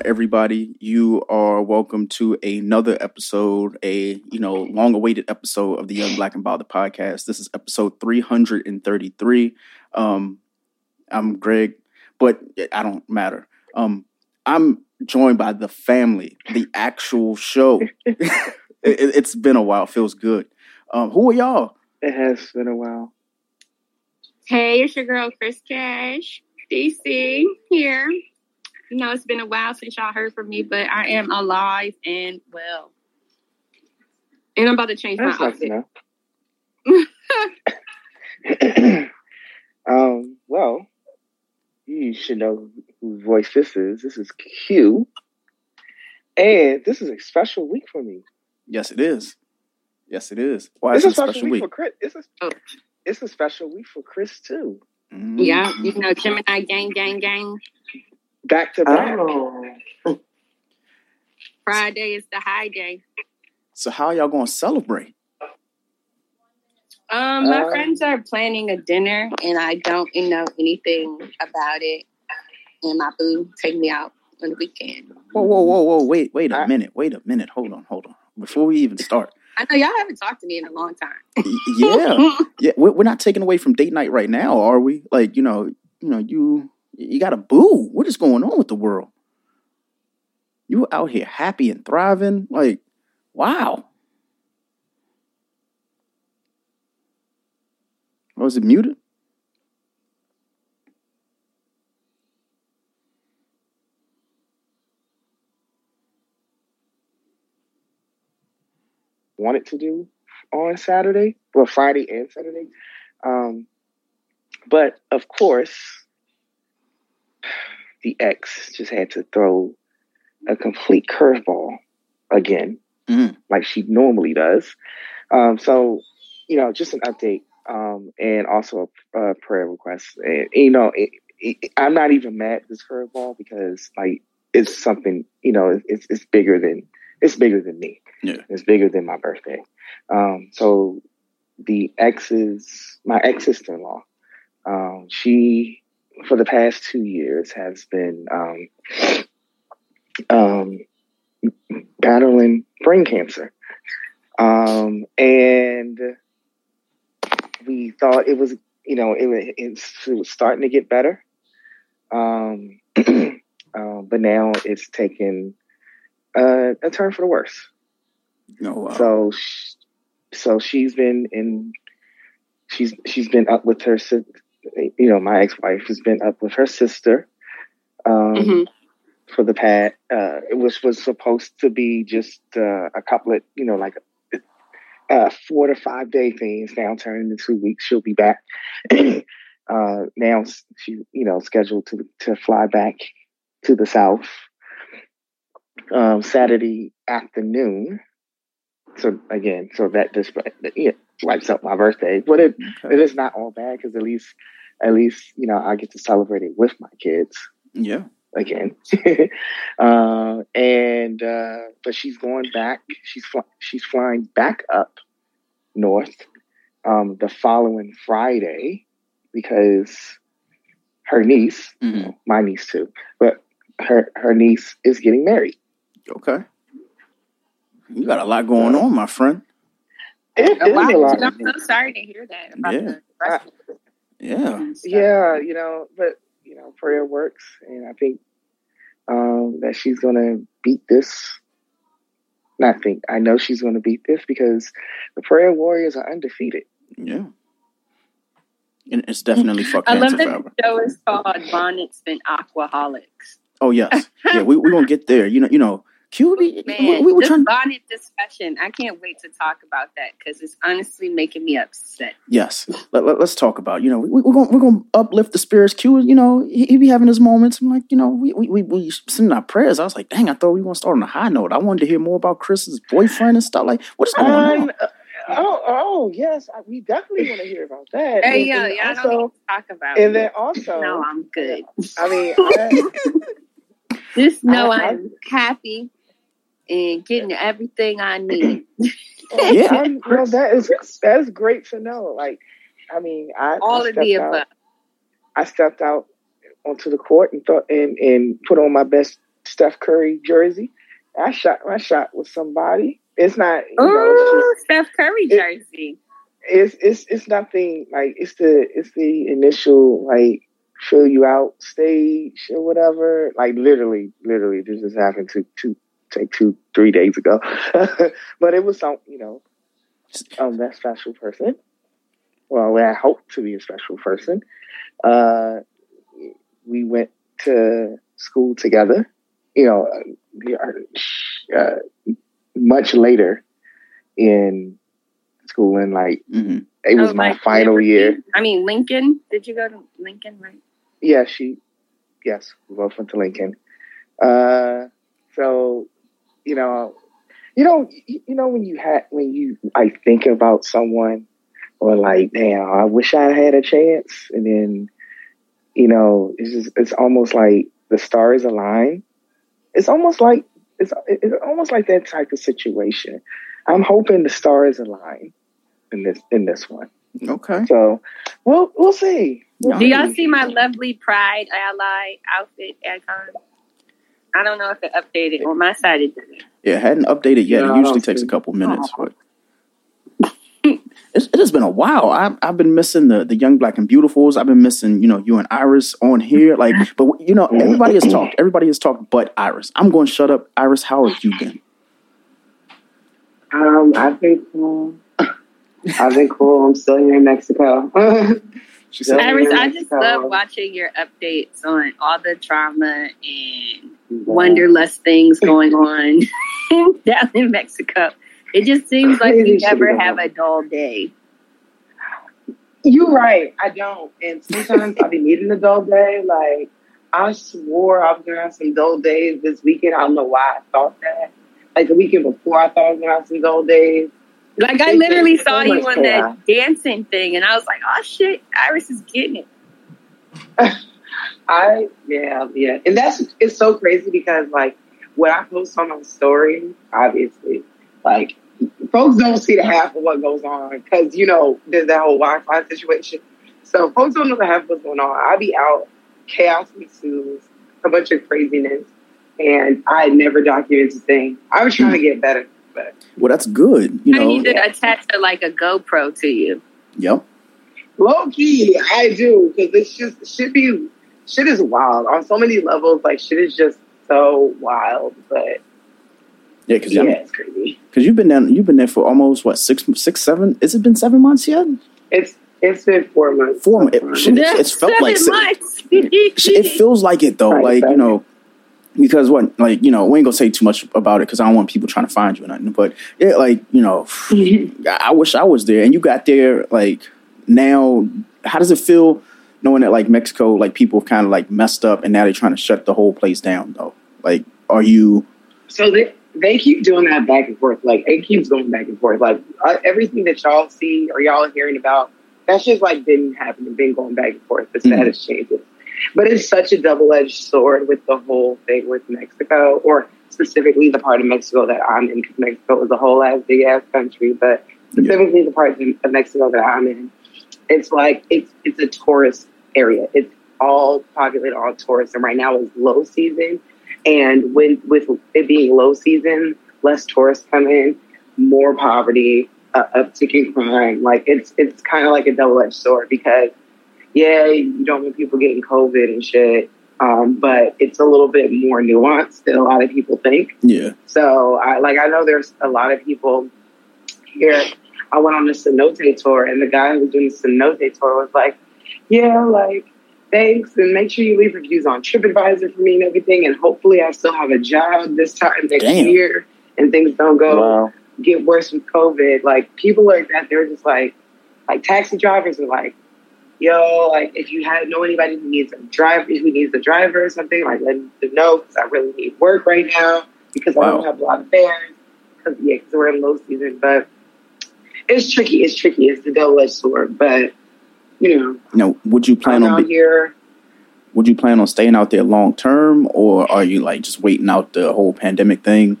going on, everybody? You are welcome to another episode, a you know long-awaited episode of the Young Black and Bothered podcast. This is episode 333. Um, I'm Greg, but I don't matter. Um, I'm joined by the family, the actual show. it, has been a while. Feels good. Um, who are y'all? It has been a while. Hey, it's your girl Chris Cash, DC here. You know, it's been a while since y'all heard from me, but I am alive and well. And I'm about to change That's my outfit. um, well, you should know whose voice this is. This is Q. And this is a special week for me. Yes, it is. Yes, it is. Why it's is a special, special week, week, for Chris. It's a, oh. it's a special week for Chris too. Mm-hmm. Yeah, you know, Gemini gang, gang, gang. Back to back. Oh. Friday is the high day. So how y'all gonna celebrate? Um, my uh, friends are planning a dinner, and I don't know anything about it. And my boo take me out on the weekend. Whoa, whoa, whoa, whoa! Wait, wait a minute! Wait a minute! Hold on, hold on! Before we even start, I know y'all haven't talked to me in a long time. yeah, yeah. We're, we're not taking away from date night right now, are we? Like, you know, you know, you you got a boo. What is going on with the world? You out here happy and thriving? Like, wow. Was it muted? Wanted to do on Saturday, well, Friday and Saturday. Um, but of course, the ex just had to throw a complete curveball again, mm. like she normally does. Um, so, you know, just an update um, and also a, a, prayer request. And, you know, it, it, I'm not even mad at this curveball because, like, it's something, you know, it's, it's bigger than it's bigger than me. Yeah. It's bigger than my birthday. Um, so the ex's my ex sister in law, um, she for the past two years has been um, um, battling brain cancer. Um, and we thought it was, you know, it, it was starting to get better. Um, uh, but now it's taken uh, a turn for the worse. Oh, wow. So, so she's been in, she's, she's been up with her, you know, my ex-wife has been up with her sister um, mm-hmm. for the past. Uh, it was was supposed to be just uh, a couple of, you know, like uh, four to five day things. Now turning into two weeks, she'll be back. uh, now she, you know, scheduled to to fly back to the south um, Saturday afternoon. So again, so that just yeah, wipes up my birthday. But it okay. it is not all bad because at least at least you know I get to celebrate it with my kids. Yeah. Again, uh, and uh, but she's going back. She's fly, she's flying back up north um, the following Friday because her niece, mm-hmm. my niece too, but her her niece is getting married. Okay, you got a lot going on, my friend. It is a lot. I'm so sorry to hear that. yeah. Yeah. Yeah, you know, but you know, prayer works, and I think um, that she's gonna beat this. Not think I know she's gonna beat this because the prayer warriors are undefeated. Yeah. And it's definitely fuck I love that the show is called Bonnets and Aquaholics. Oh yes, yeah, we we gonna get there. You know, you know, QB, Man, we, we were trying. bonnet discussion. I can't wait to talk about that because it's honestly making me upset. Yes, let, us let, talk about. You know, we, are going we're going to uplift the spirits. Q, you know, he, he, be having his moments. I'm like, you know, we we we, we sending our prayers. I was like, dang, I thought we want to start on a high note. I wanted to hear more about Chris's boyfriend and stuff. Like, what is going um, on? Uh, oh, oh, yes, we definitely want to hear about that. Hey, yeah, yeah, also, don't talk about. And it. then also, no, I'm good. I mean, I, just know I, I'm happy and getting everything I need. yeah, I'm, well, that is that's great to know. Like, I mean, I all I of the above. I stepped out onto the court and thought and and put on my best Steph Curry jersey. I shot my shot with somebody. It's not. You know, Steph Curry jersey. It, it's it's it's nothing like it's the it's the initial like fill you out stage or whatever. Like literally, literally, this just happened to two take two three days ago. but it was some you know um that special person. Well, I hope to be a special person. Uh, we went to school together. You know, uh, much later in school, and like mm-hmm. it was oh, my like final Liberty? year. I mean, Lincoln. Did you go to Lincoln? Right? Yeah, she. Yes, we both went to Lincoln. Uh, so, you know, you know, you know when you had when you like think about someone, or like, damn, I wish I had a chance, and then, you know, it's just it's almost like the stars align. It's almost like it's it's almost like that type of situation. I'm hoping the stars align in this in this one. Okay. So we'll we'll see. We'll Do y'all see my lovely Pride ally outfit at icon? I don't know if it updated on my side. It didn't. Yeah, it hadn't updated yet. it usually takes a couple minutes, but it has been a while. I've, I've been missing the, the young black and beautifuls. I've been missing, you know, you and Iris on here. Like, but you know, everybody has talked. Everybody has talked, but Iris. I'm going to shut up. Iris, how have you been? Um, I've been cool. I've been cool. I'm still here in Mexico. she said, Iris, I just love watching your updates on all the trauma and wonderlust things going on down in Mexico. It just seems like you never have a dull day. You're right. I don't. And sometimes I'll be needing a dull day. Like, I swore I was going to have some dull days this weekend. I don't know why I thought that. Like, the weekend before, I thought I was going to have some dull days. Like, I literally saw you on that dancing thing, and I was like, oh, shit, Iris is getting it. I, yeah, yeah. And that's, it's so crazy because, like, when I post on my story, obviously, like, folks don't see the half of what goes on because, you know, there's that whole Wi Fi situation. So folks don't know the half of what's going on. I be out, chaos ensues, a bunch of craziness, and I never documented a thing. I was trying to get better. But. Well, that's good. You know, I need to attach to like a GoPro to you. Yep. Low key, I do because it's just should be shit is wild on so many levels. Like shit is just so wild, but yeah, because yeah, it's crazy. Because you've been down, you've been there for almost what six, six, seven? Is it been seven months yet? It's it's been four months. Four months. It, it, it's felt like months. it feels like it though. Right, like you know, because what like you know we ain't gonna say too much about it because I don't want people trying to find you or nothing. But yeah, like you know, I wish I was there and you got there. Like now, how does it feel knowing that like Mexico, like people have kind of like messed up and now they're trying to shut the whole place down? Though, like, are you? So they they keep doing that back and forth. Like it keeps going back and forth. Like uh, everything that y'all see or y'all hearing about, that's just like been happening, been going back and forth. The status mm-hmm. changes, but it's such a double edged sword with the whole thing with Mexico, or specifically the part of Mexico that I'm in, because Mexico is a whole ass big ass country, but specifically yeah. the part of Mexico that I'm in, it's like it's it's a tourist area. It's all populated, all tourists, and right now is low season and when with it being low season, less tourists come in, more poverty, uh, uptick in crime. Like it's it's kind of like a double edged sword because yeah, you don't want people getting COVID and shit. Um, but it's a little bit more nuanced than a lot of people think. Yeah. So, I, like, I know there's a lot of people here. I went on the cenote tour, and the guy who was doing the cenote tour was like, "Yeah, like thanks and make sure you leave reviews on TripAdvisor for me and everything. And hopefully, I still have a job this time next Damn. year and things don't go wow. get worse with COVID. Like people like that, they're just like, like taxi drivers are like, yo, like if you had know anybody who needs a driver, who needs a driver or something, like let them know because I really need work right now because wow. I don't have a lot of fares. Because yeah, because we're in low season, but it's tricky. It's tricky. It's the double edged sword, but you know. Now, would you plan I'm on be- here? Would you plan on staying out there long term, or are you like just waiting out the whole pandemic thing?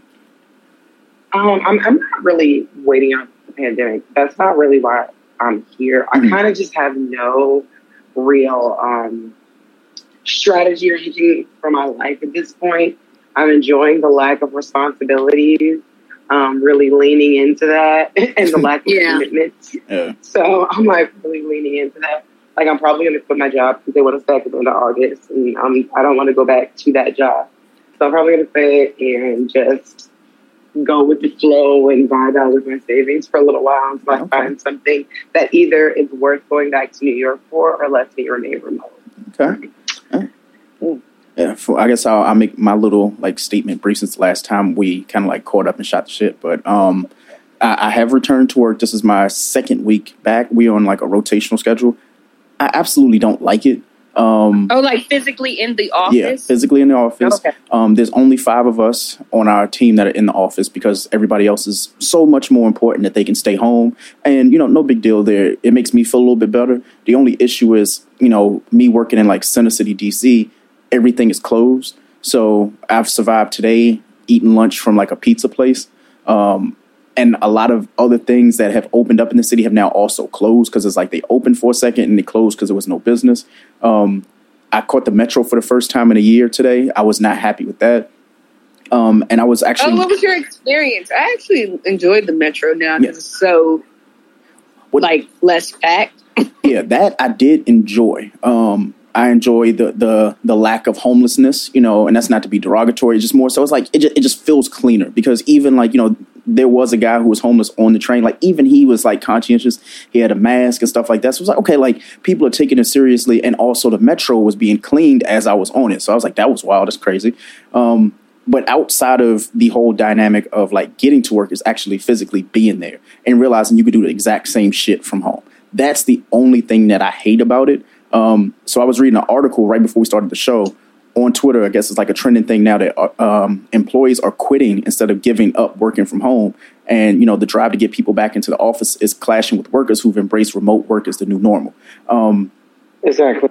Um, I'm, I'm not really waiting out the pandemic. That's not really why I'm here. Mm-hmm. I kind of just have no real um, strategy or anything for my life at this point. I'm enjoying the lack of responsibilities. Um, really leaning into that and the lack of yeah. commitment. Yeah. So I'm like really leaning into that. Like I'm probably going to quit my job because they want to stay at the end of August, and um, I don't want to go back to that job. So I'm probably going to stay and just go with the flow and vibe out with my savings for a little while until okay. I find something that either is worth going back to New York for or lets me remain remote. Okay. Yeah, for, I guess I'll, I'll, make my little like statement brief since the last time we kind of like caught up and shot the shit. But um, I, I, have returned to work. This is my second week back. We're on like a rotational schedule. I absolutely don't like it. Um, oh, like physically in the office? Yeah, physically in the office. Okay. Um, there's only five of us on our team that are in the office because everybody else is so much more important that they can stay home. And, you know, no big deal there. It makes me feel a little bit better. The only issue is, you know, me working in like Center City, DC, everything is closed. So I've survived today eating lunch from like a pizza place. Um, and a lot of other things that have opened up in the city have now also closed because it's like they opened for a second and they closed because there was no business. Um, I caught the metro for the first time in a year today. I was not happy with that. Um, and I was actually. Oh, what was your experience? I actually enjoyed the metro now because yeah. it's so what, like less packed. yeah, that I did enjoy. Um, I enjoy the the the lack of homelessness, you know, and that's not to be derogatory. It's just more so. It's like it just, it just feels cleaner because even like you know there was a guy who was homeless on the train. Like even he was like conscientious. He had a mask and stuff like that. So it was like okay, like people are taking it seriously, and also the metro was being cleaned as I was on it. So I was like that was wild. That's crazy. Um, but outside of the whole dynamic of like getting to work is actually physically being there and realizing you could do the exact same shit from home. That's the only thing that I hate about it. Um, so I was reading an article right before we started the show on Twitter. I guess it's like a trending thing now that uh, um, employees are quitting instead of giving up working from home. And you know the drive to get people back into the office is clashing with workers who've embraced remote work as the new normal. Um, exactly.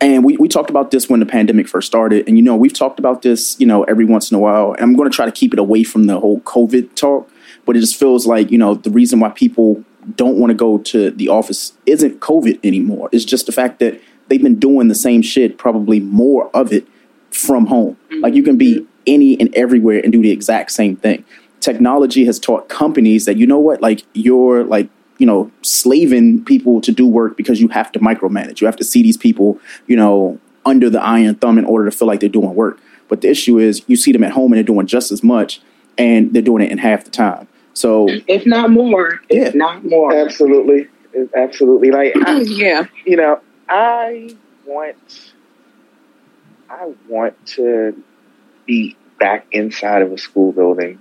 And we, we talked about this when the pandemic first started. And, you know, we've talked about this, you know, every once in a while. And I'm going to try to keep it away from the whole COVID talk. But it just feels like, you know, the reason why people don't want to go to the office isn't COVID anymore. It's just the fact that they've been doing the same shit, probably more of it from home. Mm-hmm. Like you can be any and everywhere and do the exact same thing. Technology has taught companies that you know what, like you're like you know slaving people to do work because you have to micromanage. You have to see these people, you know, under the iron thumb in order to feel like they're doing work. But the issue is you see them at home and they're doing just as much, and they're doing it in half the time. So if not more, yeah. if not more, absolutely, absolutely. Like I, yeah, you know, I want, I want to be back inside of a school building,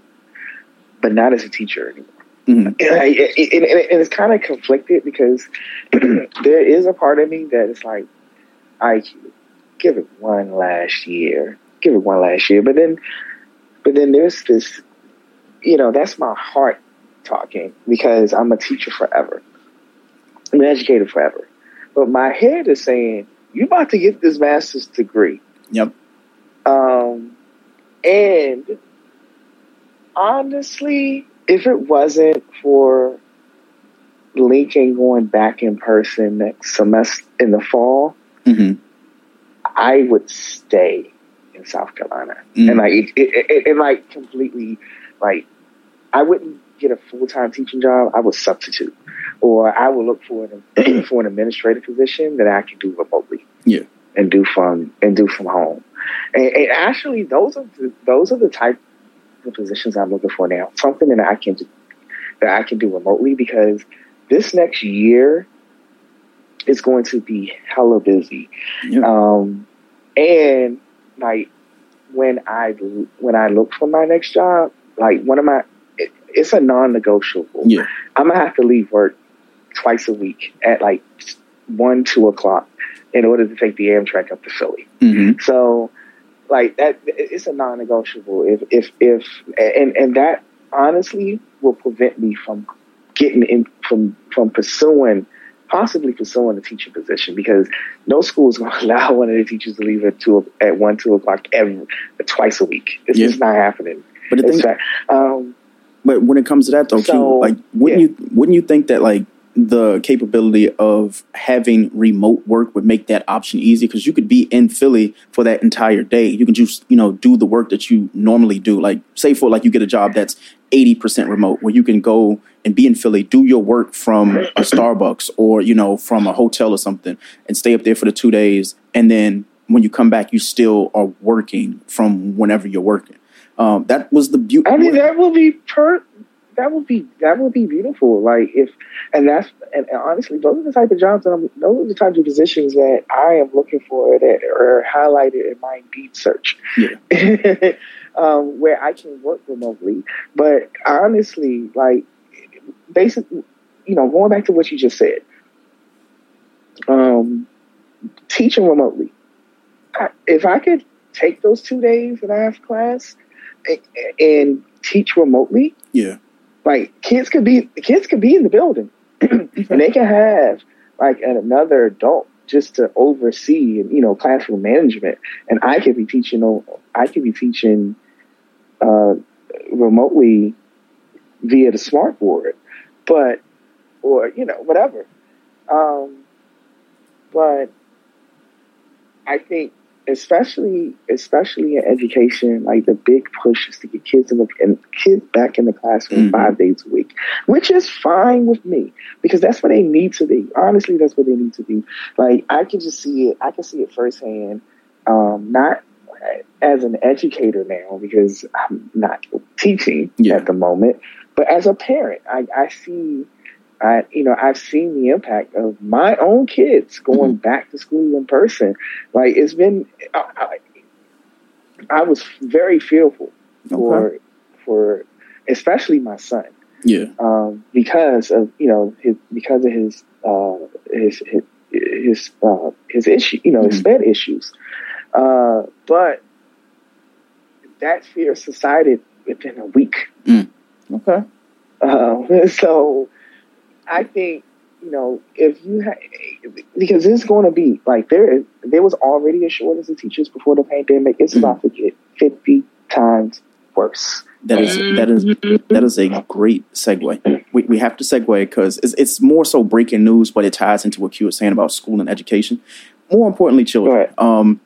but not as a teacher anymore. Mm-hmm. And, I, it, it, and it's kind of conflicted because there is a part of me that is like, I give it one last year, give it one last year, but then, but then there's this you know, that's my heart talking because I'm a teacher forever. I'm an educator forever. But my head is saying, you're about to get this master's degree. Yep. Um, and honestly, if it wasn't for Lincoln going back in person next semester in the fall, mm-hmm. I would stay in South Carolina. Mm-hmm. And like, it, it, it, it like completely like I wouldn't get a full time teaching job. I would substitute, or I would look for an for an administrative position that I can do remotely. Yeah, and do from and do from home. And, and actually, those are the, those are the type of positions I'm looking for now. Something that I can do that I can do remotely because this next year is going to be hella busy. Yeah. Um, and like when I when I look for my next job, like one of my it, it's a non-negotiable. Yeah. I'm gonna have to leave work twice a week at like one, two o'clock in order to take the Amtrak up to Philly. Mm-hmm. So, like that, it's a non-negotiable. If if if and and that honestly will prevent me from getting in from from pursuing possibly pursuing a teaching position because no school is going to allow one of the teachers to leave at two at one two o'clock every twice a week. It's yeah. just not happening. But the thing, um, but when it comes to that though, so, Q, like wouldn't yeah. you wouldn't you think that like the capability of having remote work would make that option easy because you could be in Philly for that entire day. You can just, you know, do the work that you normally do. Like, say for like you get a job that's 80% remote where you can go and be in Philly, do your work from a Starbucks or, you know, from a hotel or something and stay up there for the two days. And then when you come back, you still are working from whenever you're working. Um, that was the beauty. I mean, that would be per. That would be that would be beautiful. Like if, and that's and, and honestly, those are the type of jobs that I'm. Those are the types of positions that I am looking for that are highlighted in my Indeed search. Yeah. um, where I can work remotely, but honestly, like basically, you know, going back to what you just said, um, teaching remotely. I, if I could take those two days that I have class and teach remotely. Yeah. Like kids could be kids could be in the building. And they can have like another adult just to oversee and you know classroom management. And I could be teaching I could be teaching uh, remotely via the smart board but or you know whatever. Um, but I think especially especially in education, like the big push is to get kids in the and kids back in the classroom mm-hmm. five days a week, which is fine with me because that's what they need to be. Honestly, that's what they need to be. Like I can just see it. I can see it firsthand. Um, not as an educator now because I'm not teaching yeah. at the moment, but as a parent, I, I see I, you know, I've seen the impact of my own kids going mm-hmm. back to school in person. Like it's been, I, I, I was very fearful for, okay. for especially my son. Yeah. Um, because of you know his because of his uh, his his his, uh, his issue you know mm-hmm. his bed issues. Uh, but that fear subsided within a week. Mm. Okay. Um, so I think you know if you ha- because it's going to be like there there was already a shortage of teachers before the pandemic. It's mm-hmm. about to get fifty times worse. That is that is that is a great segue. We, we have to segue because it's, it's more so breaking news, but it ties into what you were saying about school and education. More importantly, children. Um,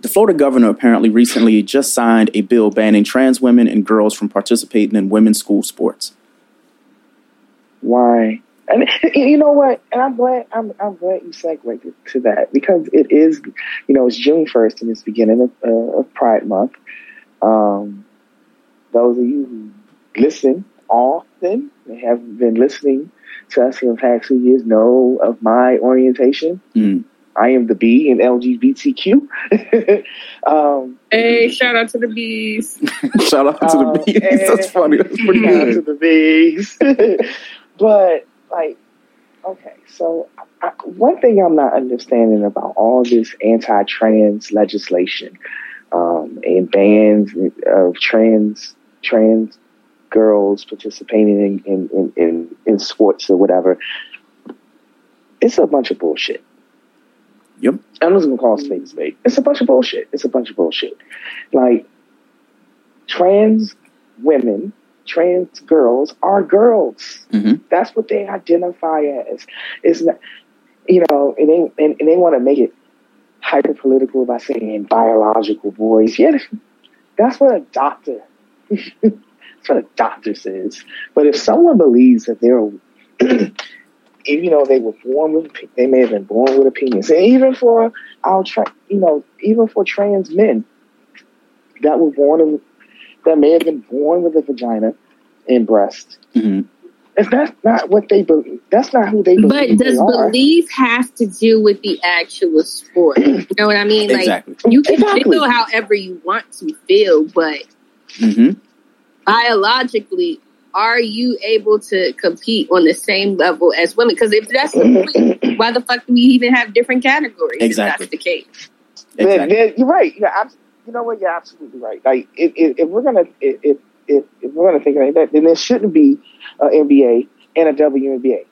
the Florida governor apparently recently just signed a bill banning trans women and girls from participating in women's school sports. Why? And you know what? And I'm glad I'm I'm glad you segued to that because it is, you know, it's June first and it's beginning of, uh, of Pride Month. Um, those of you who listen often and have been listening to us for the past two years know of my orientation. Mm. I am the B in LGBTQ. um, hey, shout out to the bees! shout out to the bees. Um, That's funny. That's pretty good. to the bees. but like, okay, so I, one thing I'm not understanding about all this anti-trans legislation um, and bans of trans trans girls participating in in, in, in sports or whatever, it's a bunch of bullshit. Yep. I'm just gonna call spade spade. It's a bunch of bullshit. It's a bunch of bullshit. Like trans women trans girls are girls. Mm-hmm. That's what they identify as. It's not, you know, and they and, and they want to make it hyper political by saying biological boys. Yeah, that's what a doctor. that's what a doctor says. But if someone believes that they're you know they were born with they may have been born with a penis and even for our tra- you know even for trans men that were born that may have been born with a vagina and breast. Mm-hmm. If that's not what they believe, that's not who they believe. But does belief have to do with the actual sport? You know what I mean? Exactly. Like you can exactly. feel however you want to feel, but mm-hmm. biologically, are you able to compete on the same level as women? Because if that's the point, why the fuck do we even have different categories? Exactly. If that's the case. Exactly. You're right. Yeah, you know what? You're absolutely right. Like if, if, if we're gonna if, if, if we're gonna think like that, then there shouldn't be an NBA and a WNBA.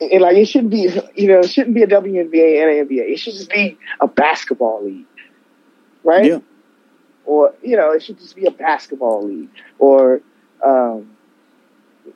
And like it shouldn't be, you know, it shouldn't be a WNBA and an NBA. It should just be a basketball league, right? Yeah. Or you know, it should just be a basketball league, or um,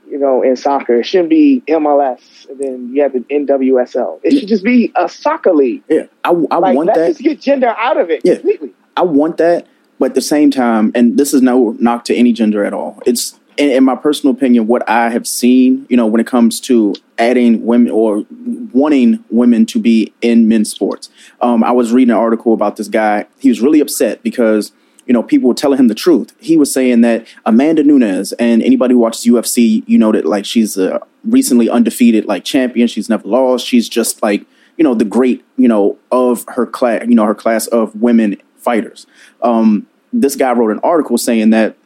you know, in soccer. It shouldn't be MLS, and then you have the NWSL. It should just be a soccer league. Yeah, I, I like, want let's that. just get gender out of it Yeah. completely. I want that, but at the same time, and this is no knock to any gender at all. It's in, in my personal opinion, what I have seen, you know, when it comes to adding women or wanting women to be in men's sports. Um, I was reading an article about this guy. He was really upset because you know people were telling him the truth. He was saying that Amanda Nunes and anybody who watches UFC, you know that like she's a recently undefeated like champion. She's never lost. She's just like you know the great you know of her class. You know her class of women fighters. Um, this guy wrote an article saying that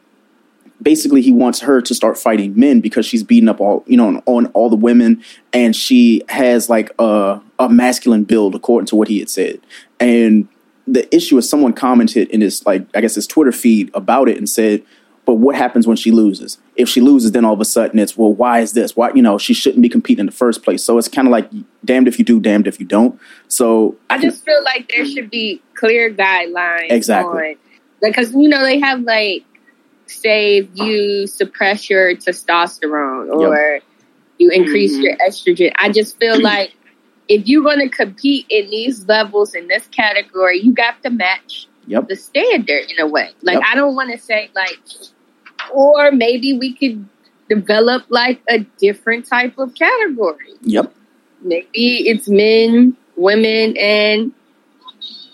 basically he wants her to start fighting men because she's beating up all you know on, on all the women and she has like a, a masculine build according to what he had said and the issue is someone commented in his like i guess his twitter feed about it and said but what happens when she loses if she loses then all of a sudden it's well why is this why you know she shouldn't be competing in the first place so it's kind of like damned if you do damned if you don't so I just feel like there should be clear guidelines. Exactly. On, because you know they have like say if you suppress your testosterone or you increase Mhm. your estrogen. I just feel like if you're going to compete in these levels in this category, you got to match yep the standard in a way. Like Yep. I don't want to say like, or maybe we could develop like a different type of category. yep Maybe it's men, women, and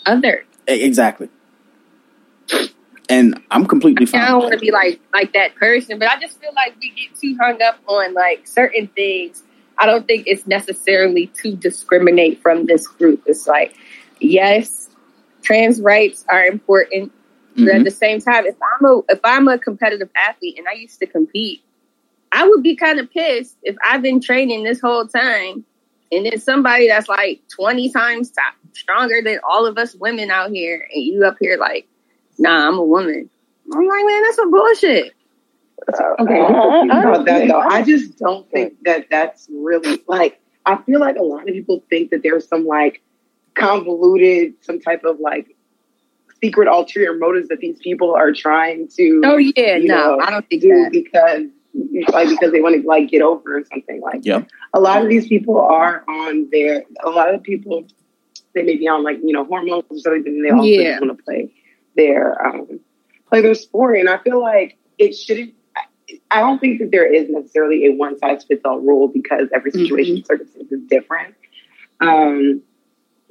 other. Exactly and i'm completely fine I don't want to be like like that person, but I just feel like we get too hung up on like certain things. I don't think it's necessarily to discriminate from this group. It's like, yes, trans rights are important, but at Mhm. the same time, if I'm a if I'm a competitive athlete and I used to compete, I would be kind of pissed if I've been training this whole time and then somebody that's like 20 times top, stronger than all of us women out here and you up here like, nah, I'm a woman. I'm like, man, that's some bullshit. Okay, I- I about that though. I just don't think that that's really like. I feel like a lot of people think that there's some like convoluted, some type of like secret ulterior motives that these people are trying to. Oh yeah, you no, know, I don't think do that. because like because they want to like get over or something like. Yeah. A lot of these people are on their. A lot of people they may be on like you know hormones or something, and they also Yeah. just want to play their um, play their sport. And I feel like it shouldn't. I- I don't think that there is necessarily a one size fits all rule because every situation circumstance is different. Um,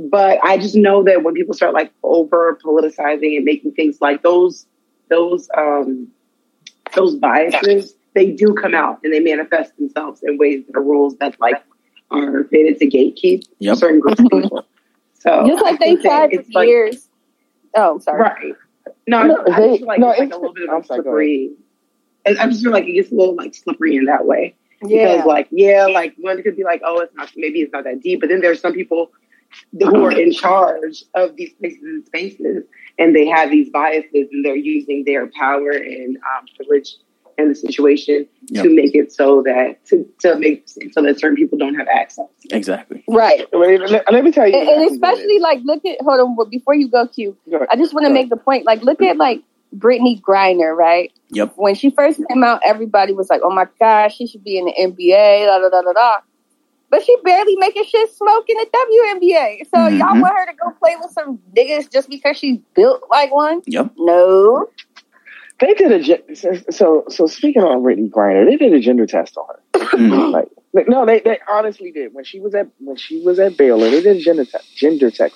but I just know that when people start like over politicizing and making things like those, those, um, those biases, they do come out and they manifest themselves in ways that are rules that like are fated to gatekeep Yep. certain groups of people. So Just like they think that tried for it's like- years. Oh, sorry. Right. No, No, I they- just feel like no, it's like it's- a little bit of a sorry, slippery. I I just feel like it gets a little like slippery in that way. Yeah. Because like, yeah, like one could be like, oh, it's not maybe it's not that deep, but then there's some people who are in charge of these places and spaces, and they have these biases, and they're using their power and um, privilege in the situation Yep. to make it so that to, to make so that certain people don't have access. exactly Right. Let, let me tell you, And, and especially like look at hold on but before you go Q. Go. I just want to make the point like look at like Brittney Griner, right? Yep. When she first came out, everybody was like, "Oh my gosh, she should be in the NBA." Da da da da da. But she barely making shit smoke in the WNBA. So y'all Mhm. want her to go play with some niggas just because she's built like one? Yep. No. They did a so so speaking on Brittney Griner, they did a gender test on her. Mhm. like like, no, they, they honestly did. When she was at when she was at Baylor, they did a gender test gender test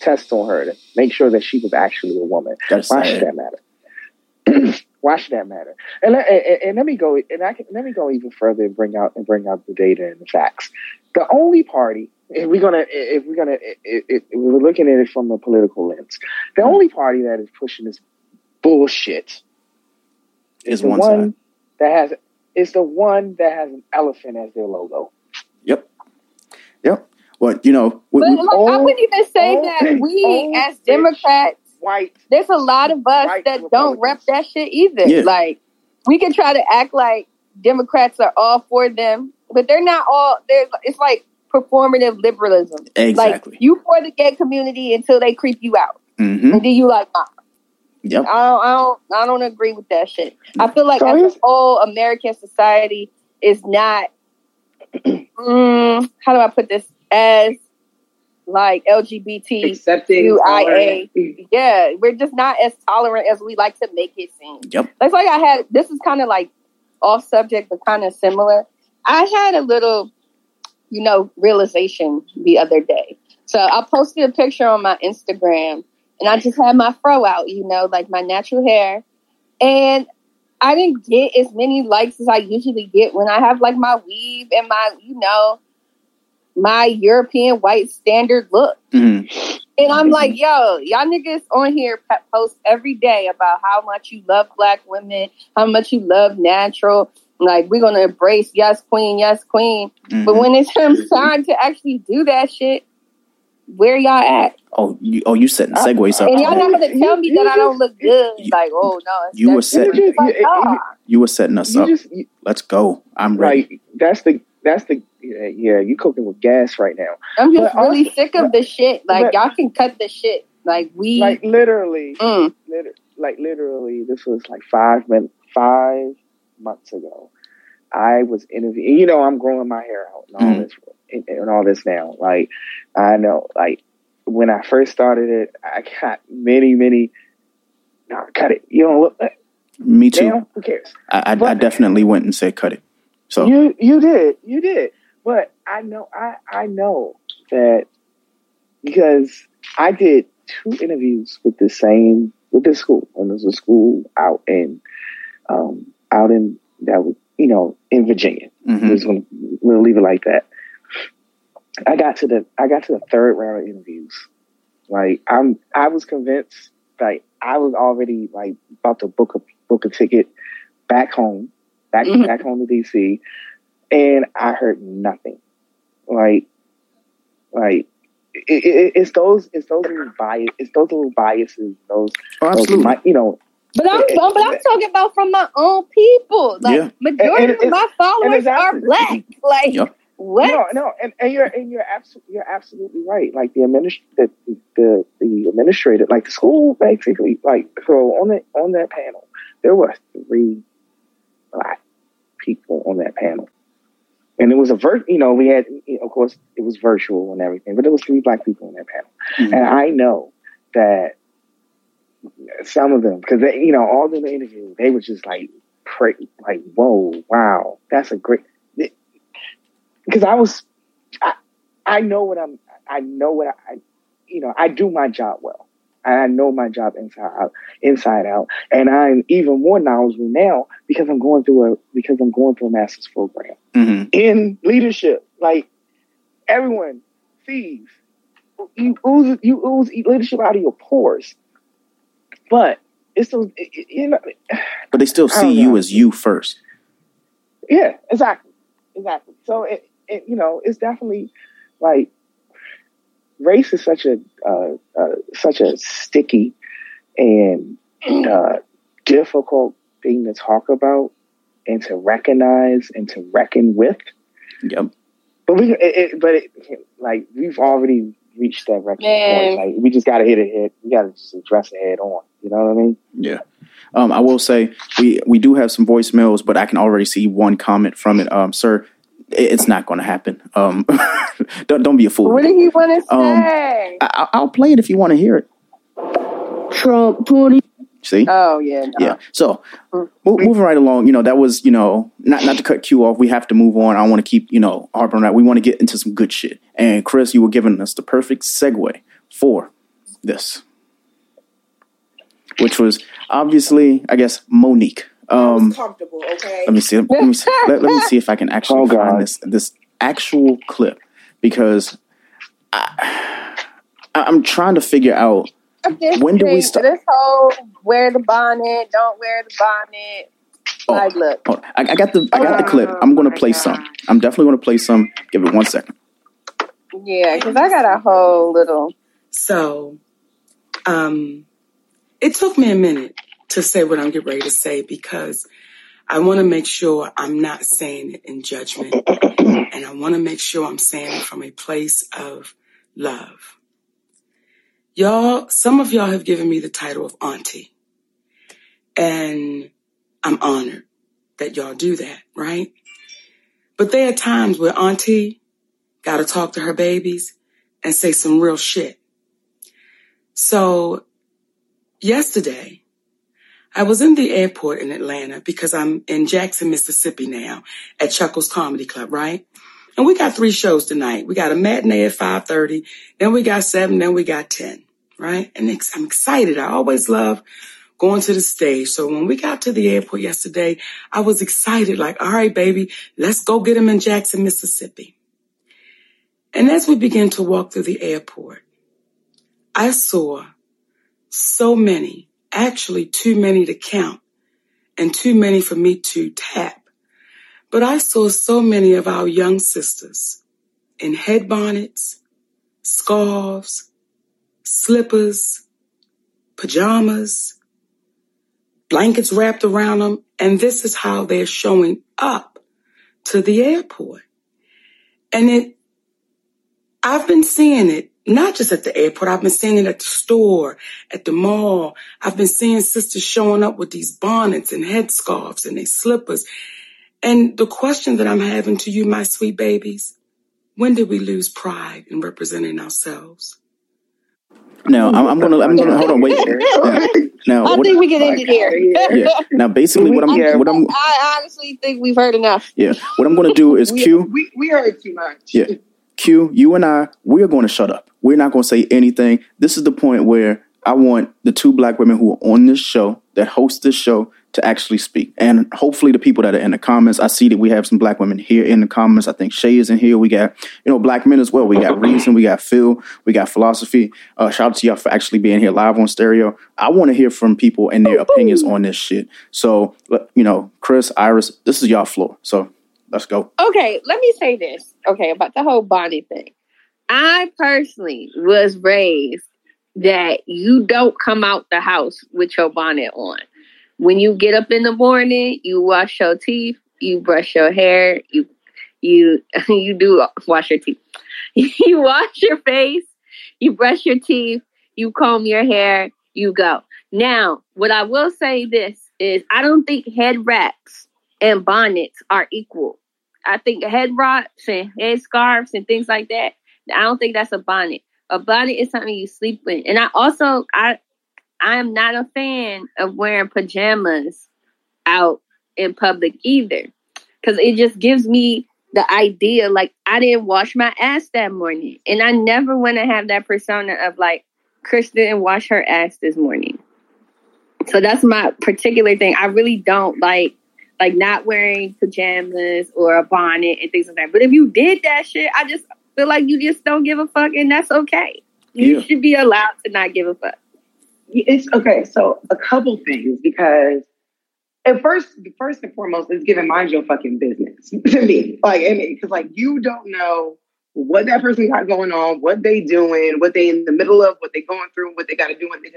test on her to make sure that she was actually a woman. That's Why should that matter? Why should that matter? And, let- and, and let me go and I can, let me go even further and bring out and bring out the data and the facts. The only party, if we're gonna if we're gonna if, if we're looking at it from a political lens, the only party that is pushing this bullshit Is the one one side. that has is the one that has an elephant as their logo. Yep. Yep. Well, you know, we, But we- like, I wouldn't even say all that rich- we as rich Democrats White. there's a lot of us that don't Republicans. rep that shit either. Yeah. Like we can try to act like Democrats are all for them, but they're not all. There's it's like performative liberalism. exactly. Like you for the gay community until they creep you out, hmm and then you like, nah, Yep. I don't, I don't, I don't agree with that shit. I feel like So as a whole American society, is not. mm, how do I put this? As like LGBT, accepting, Yeah, we're just not as tolerant as we like to make it seem. Yep. That's like I had. This is kind of like off subject, but kind of similar. I had a little, you know, realization the other day. So I posted a picture on my Instagram, and I just had my fro out, you know, like my natural hair, and I didn't get as many likes as I usually get when I have like my weave and my, you know, my European white standard look. Mm-hmm. And I'm like, yo, y'all niggas on here post every day about how much you love black women, how much you love natural. Like, we're going to embrace yes, queen, yes, queen. Mm-hmm. But when it's time to actually do that shit, where y'all at? Oh, you, oh, you setting segues up. And y'all not gonna tell me that I don't look good. You, like, oh no, you were setting. Like, oh. You were setting us up. Just, you, Let's go. I'm ready. Right. That's the that's the yeah, yeah, you cooking with gas right now. I'm just but really also, sick of the shit. Like but, y'all can cut the shit. Like we like literally, mm. liter- like literally, this was like five minutes, five months ago. I was interviewing. You know, I'm growing my hair out and all mm. this and, and all this now. Like I know, like when I first started it, I got many, many. No, cut it. You don't look. Me too. Damn, who cares? I, I, but, I definitely went and said cut it. So you you did you did. But I know I I know that because I did two interviews with the same with this school. And there's a school out in um, out in that was you know in Virginia. Mm-hmm. We're gonna we'll leave it like that. I got to the I got to the third round of interviews. Like I'm I was convinced like I was already like about to book a book a ticket back home, back mm-hmm. back home to DC and I heard nothing. Like, like it, it, it's those it's those little bias it's those little biases those, oh, those you know. But I'm but I'm talking about from my own people. Like yeah. majority and, and, of my followers are black. Like yep. what? No, no, and, and you're and you're absolutely you're absolutely right. Like the administ the, the the administrator, like the school, basically, like so on the on that panel, there were three black people on that panel and it was a vir- you know we had of course it was virtual and everything but there was three black people on that panel mm-hmm. and i know that some of them because they, you know all the interviews they were just like pray, like whoa wow that's a great because i was I, I know what i'm i know what i you know i do my job well I know my job inside out, inside out, and I'm even more knowledgeable now because I'm going through a because I'm going through a master's program mm-hmm. in leadership. Like everyone sees, you ooze you ooze leadership out of your pores, but it's those you know. But they still see you as you first. Yeah, exactly, exactly. So it, it you know it's definitely like race is such a uh, uh, such a sticky and uh, difficult thing to talk about and to recognize and to reckon with. Yep. But we, it, it, but it, like we've already reached that record point. Like we just got to hit it head. We got to just address it head on. You know what I mean? Yeah. Um, I will say we we do have some voicemails, but I can already see one comment from it. Um, sir, it's not going to happen. Um, don't don't be a fool. What do you want to say? Um, I, will play it if you want to hear it. Trump putting. See? Oh yeah, no. yeah. So moving right along, you know that was you know not not to cut Q off. We have to move on. I want to keep you know harping on that. We want to get into some good shit. And Chris, you were giving us the perfect segue for this, which was obviously, I guess, Mo'Nique. Um, comfortable. Okay. Let me see. Let me see. let, let me see if I can actually oh, find this this actual clip because I, I'm trying to figure out when do we start. This whole wear the bonnet, don't wear the bonnet. Oh, like, look. Oh, I, I, got the I got oh, the clip. I'm going to play God. some. I'm definitely going to play some. Give it one second. Yeah, because I got a whole little. So, um, it took me a minute to say what I'm getting ready to say because I want to make sure I'm not saying it in judgment. And I want to make sure I'm saying it from a place of love. Y'all, some of y'all have given me the title of auntie. And I'm honored that y'all do that, right? But there are times where Auntie got to talk to her babies and say some real shit. So yesterday, I was in the airport in Atlanta because I'm in Jackson, Mississippi now at Chuckles Comedy Club, right? And we got three shows tonight. We got a matinee at 5.30, then we got seven, then we got 10, right? And I'm excited. I always love going to the stage. So when we got to the airport yesterday, I was excited, like, all right, baby, let's go get him in Jackson, Mississippi. And as we began to walk through the airport, I saw so many, actually too many to count and too many for me to tap. But I saw so many of our young sisters in head bonnets, scarves, slippers, pajamas, blankets wrapped around them. And this is how they're showing up to the airport. And it, I've been seeing it not just at the airport. I've been seeing it at the store, at the mall. I've been seeing sisters showing up with these bonnets and headscarves and their slippers. And the question that I'm having to you, my sweet babies, when did we lose pride in representing ourselves? Now I'm, I'm gonna I'm gonna hold on wait. Now, I what, think we can end it here. yeah. Now, basically, what I'm yeah, what I'm I honestly think we've heard enough. Yeah. What I'm gonna do is we, Q. We, we heard too much. Yeah. Q. You and I, we are going to shut up. We're not going to say anything. This is the point where I want the two black women who are on this show that host this show to actually speak. And hopefully the people that are in the comments, I see that we have some black women here in the comments. I think Shay is in here. We got, you know, black men as well. We got Reason, we got Phil, we got Philosophy. Uh, shout out to y'all for actually being here live on stereo. I want to hear from people and their opinions on this shit. So, you know, Chris, Iris, this is y'all floor. So let's go. Okay, let me say this. Okay, about the whole Bonnie thing. I personally was raised that you don't come out the house with your bonnet on. When you get up in the morning, you wash your teeth, you brush your hair, you you you do wash your teeth. you wash your face, you brush your teeth, you comb your hair, you go. Now, what I will say this is I don't think head wraps and bonnets are equal. I think head wraps and head scarves and things like that. I don't think that's a bonnet. A bonnet is something you sleep with. And I also I I am not a fan of wearing pajamas out in public either. Cause it just gives me the idea like I didn't wash my ass that morning. And I never want to have that persona of like Chris didn't wash her ass this morning. So that's my particular thing. I really don't like like not wearing pajamas or a bonnet and things like that. But if you did that shit, I just feel like you just don't give a fuck and that's okay. You yeah. should be allowed to not give a fuck. It's okay. So a couple things because at first, first and foremost, is giving mind your fucking business to me. Like, because like you don't know what that person got going on, what they doing, what they in the middle of, what they going through, what they got to do, when they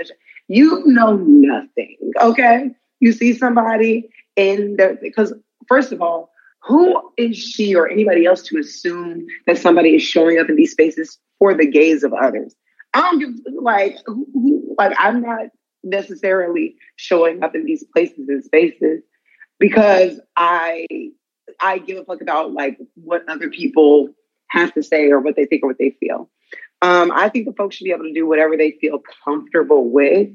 you know nothing. Okay, you see somebody in because first of all, who is she or anybody else to assume that somebody is showing up in these spaces for the gaze of others? I don't give like who, like I'm not necessarily showing up in these places and spaces because I I give a fuck about like what other people have to say or what they think or what they feel. Um, I think the folks should be able to do whatever they feel comfortable with.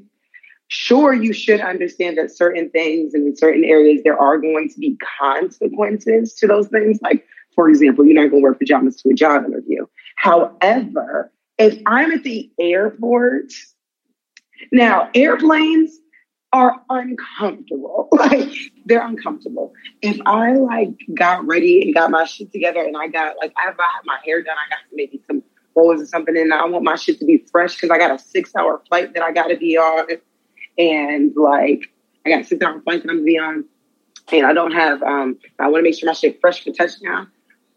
Sure, you should understand that certain things and in certain areas there are going to be consequences to those things. Like, for example, you're not going to wear pajamas to a job interview. However, if I'm at the airport, now airplanes are uncomfortable. Like they're uncomfortable. If I like got ready and got my shit together and I got like I have my hair done, I got maybe some rolls or something, and I want my shit to be fresh because I got a six hour flight that I got to be on, and like I got six hour flight that I'm gonna be on, and I don't have um I want to make sure my shit fresh for touchdown.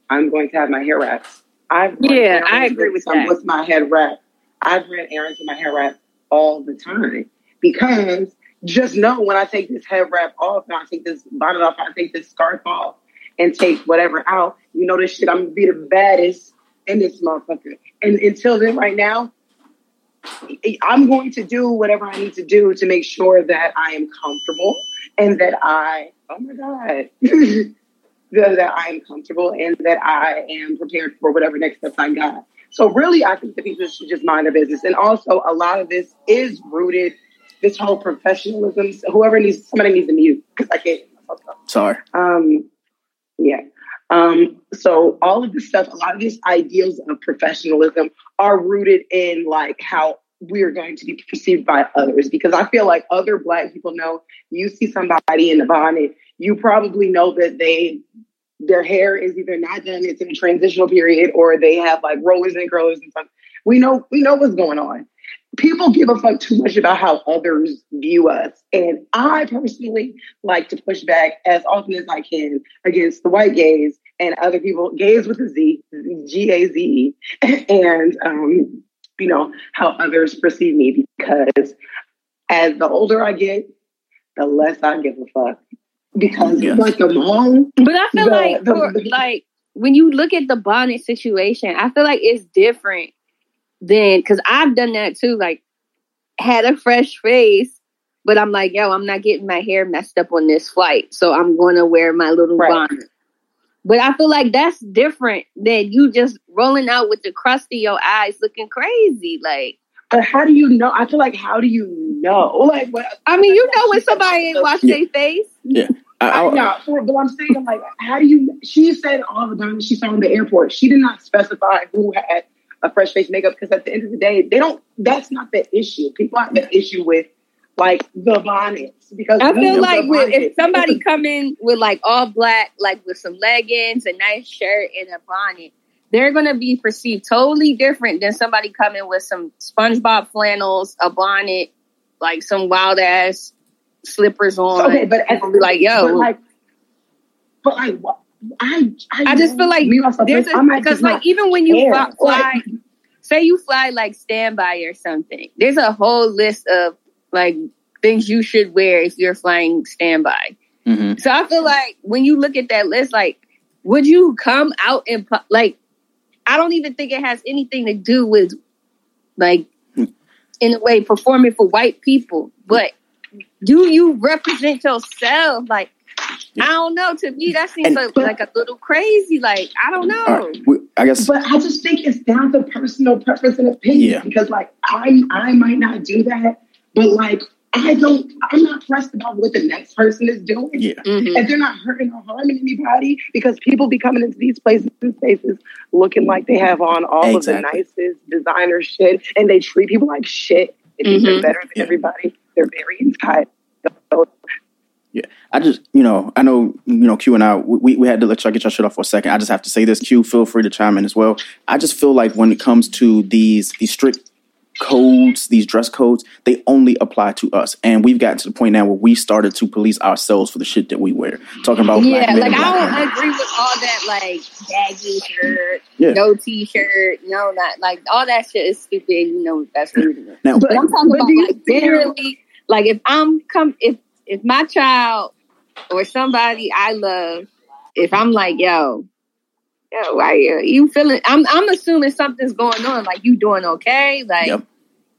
I'm going to have my hair wrapped I've yeah, I agree with that. With my head wrap, I've ran errands with my hair wrap all the time because just know when I take this head wrap off and I take this bonnet off, I take this scarf off and take whatever out, you know this shit, I'm gonna be the baddest in this motherfucker. And until then, right now, I'm going to do whatever I need to do to make sure that I am comfortable and that I, oh my God. that, I am comfortable and that I am prepared for whatever next steps I got. So really, I think the people should just mind their business. And also, a lot of this is rooted this whole professionalism. So whoever needs somebody needs to mute because I can't. Sorry. Um, yeah. Um, so all of this stuff, a lot of these ideals of professionalism are rooted in like how we're going to be perceived by others. Because I feel like other black people know you see somebody in the bonnet, you probably know that they their hair is either not done, it's in a transitional period, or they have like rollers and curlers and stuff. We know we know what's going on people give a fuck too much about how others view us. And I personally like to push back as often as I can against the white gays and other people, gays with a Z, G A Z E, and, um, you know, how others perceive me because as the older I get, the less I give a fuck. Because yeah. like the mom. But I feel the, like, the, for, like, when you look at the bonnet situation, I feel like it's different than because I've done that too, like had a fresh face, but I'm like, yo, I'm not getting my hair messed up on this flight, so I'm going to wear my little right. bonnet. But I feel like that's different than you just rolling out with the crust in your eyes, looking crazy, like. But how do you know? I feel like how do you know? Like, what, I mean, you know when somebody ain't wash yeah. their face. Yeah. I, I, no, but I'm saying like, how do you? She said all the time she saw in the airport. She did not specify who had a fresh face makeup because at the end of the day, they don't. That's not the issue. People have the issue with like the bonnets because I feel like with, if somebody come in with like all black, like with some leggings, a nice shirt, and a bonnet, they're gonna be perceived totally different than somebody coming with some SpongeBob flannels, a bonnet, like some wild ass slippers on. Okay, but be like, yo, but like, but like, what? I, I, I just feel like there's a, because like even when you fly, fly say you fly like standby or something, there's a whole list of like things you should wear if you're flying standby. Mm-hmm. So I feel like when you look at that list, like, would you come out and like? I don't even think it has anything to do with like, in a way, performing for white people. But do you represent yourself? Like, I don't know. To me, that seems and, like, but, like, a little crazy. Like I don't know. Right. I guess, but I just think it's down to personal preference and opinion. Yeah. Because like I, I might not do that, but like I don't. I'm not pressed about what the next person is doing. Yeah. Mm-hmm. And they're not hurting or harming anybody because people be coming into these places and spaces looking like they have on all exactly. of the nicest designer shit, and they treat people like shit. They think mm-hmm. they're better than yeah. everybody. They're very entitled. Yeah, I just, you know, I know, you know, Q and I, we, we had to let y'all get your shit off for a second. I just have to say this, Q, feel free to chime in as well. I just feel like when it comes to these these strict codes, these dress codes, they only apply to us. And we've gotten to the point now where we started to police ourselves for the shit that we wear. Talking about yeah, like I don't agree with all that like baggy shirt, yeah. no t shirt, no not like all that shit is stupid. You know that's rude. Now, but, but I'm talking about like generally, like if I'm come if if my child or somebody I love, if I'm like, yo, yo, why you, you feeling? I'm I'm assuming something's going on. Like you doing okay? Like, yep.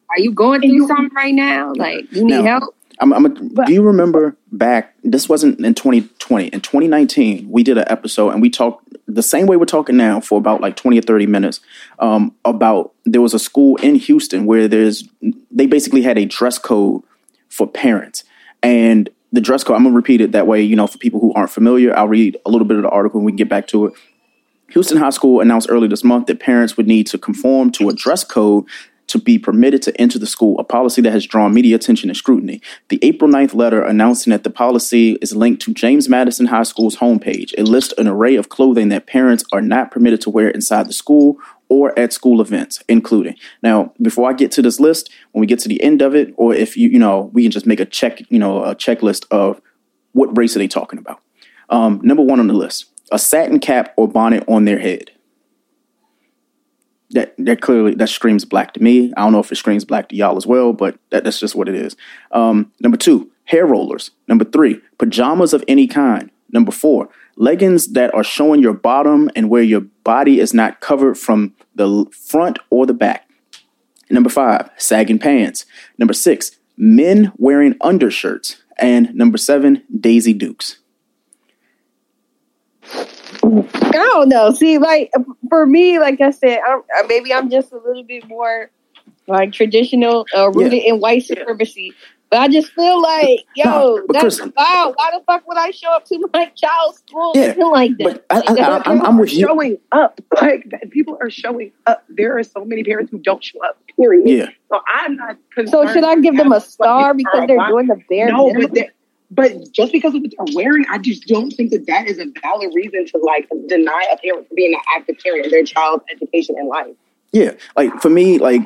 are you going through you, something right now? Like you need now, help? I'm, I'm a, do you remember back? This wasn't in 2020. In 2019, we did an episode and we talked the same way we're talking now for about like 20 or 30 minutes um, about there was a school in Houston where there's they basically had a dress code for parents and the dress code, I'm going to repeat it that way, you know, for people who aren't familiar. I'll read a little bit of the article and we can get back to it. Houston High School announced early this month that parents would need to conform to a dress code to be permitted to enter the school, a policy that has drawn media attention and scrutiny. The April 9th letter announcing that the policy is linked to James Madison High School's homepage. It lists an array of clothing that parents are not permitted to wear inside the school or at school events, including. Now, before I get to this list, when we get to the end of it, or if you, you know, we can just make a check, you know, a checklist of what race are they talking about. Um, number one on the list, a satin cap or bonnet on their head. That that clearly that screams black to me. I don't know if it screams black to y'all as well, but that, that's just what it is. Um, number two, hair rollers. Number three, pajamas of any kind. Number four, leggings that are showing your bottom and where your body is not covered from the front or the back. Number five, sagging pants. Number six, men wearing undershirts. And number seven, Daisy Dukes. I don't know. See, like for me, like I said, I'm, uh, maybe I'm just a little bit more like traditional, uh, rooted yeah. in white supremacy. But I just feel like, yo, no, that's Chris, wow. Why the fuck would I show up to my child's school yeah, like that? But I, am I'm with you. Showing up, like people are showing up. There are so many parents who don't show up. Period. Yeah. So I'm not. So should I give them a star because they're doing the bare no, minimum? But but just because of what they're wearing, I just don't think that that is a valid reason to like deny a parent from being an active parent in their child's education and life. Yeah, like for me, like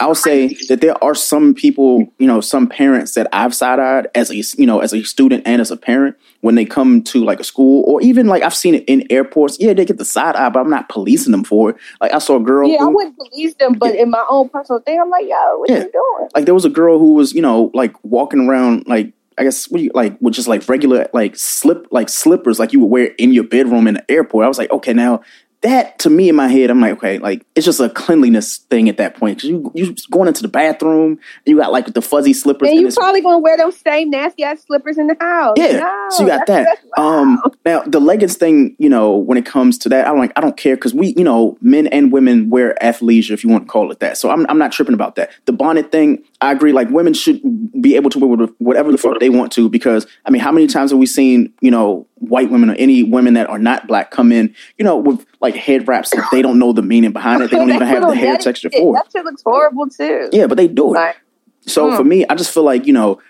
I'll say that there are some people, you know, some parents that I've side eyed as a, you know, as a student and as a parent when they come to like a school or even like I've seen it in airports. Yeah, they get the side eye, but I'm not policing them for it. Like I saw a girl. Yeah, who, I wouldn't police them, but yeah. in my own personal thing, I'm like, yo, what yeah. you doing? Like there was a girl who was, you know, like walking around like I guess what you like with just like regular like slip like slippers like you would wear in your bedroom in the airport. I was like, okay, now that to me in my head, I'm like, okay, like it's just a cleanliness thing at that point because you you going into the bathroom, you got like the fuzzy slippers, and you probably gonna wear those same nasty ass slippers in the house. Yeah, no, so you got that. Um, now the leggings thing, you know, when it comes to that, I'm like, I don't care because we, you know, men and women wear athleisure if you want to call it that. So I'm I'm not tripping about that. The bonnet thing, I agree. Like women should be able to wear whatever the fuck they want to because I mean, how many times have we seen, you know, white women or any women that are not black come in, you know, with like head wraps that they don't know the meaning behind it. They don't even have the hair texture for it. That shit looks horrible too. Yeah, but they do it. so hmm. for me, I just feel like, you know,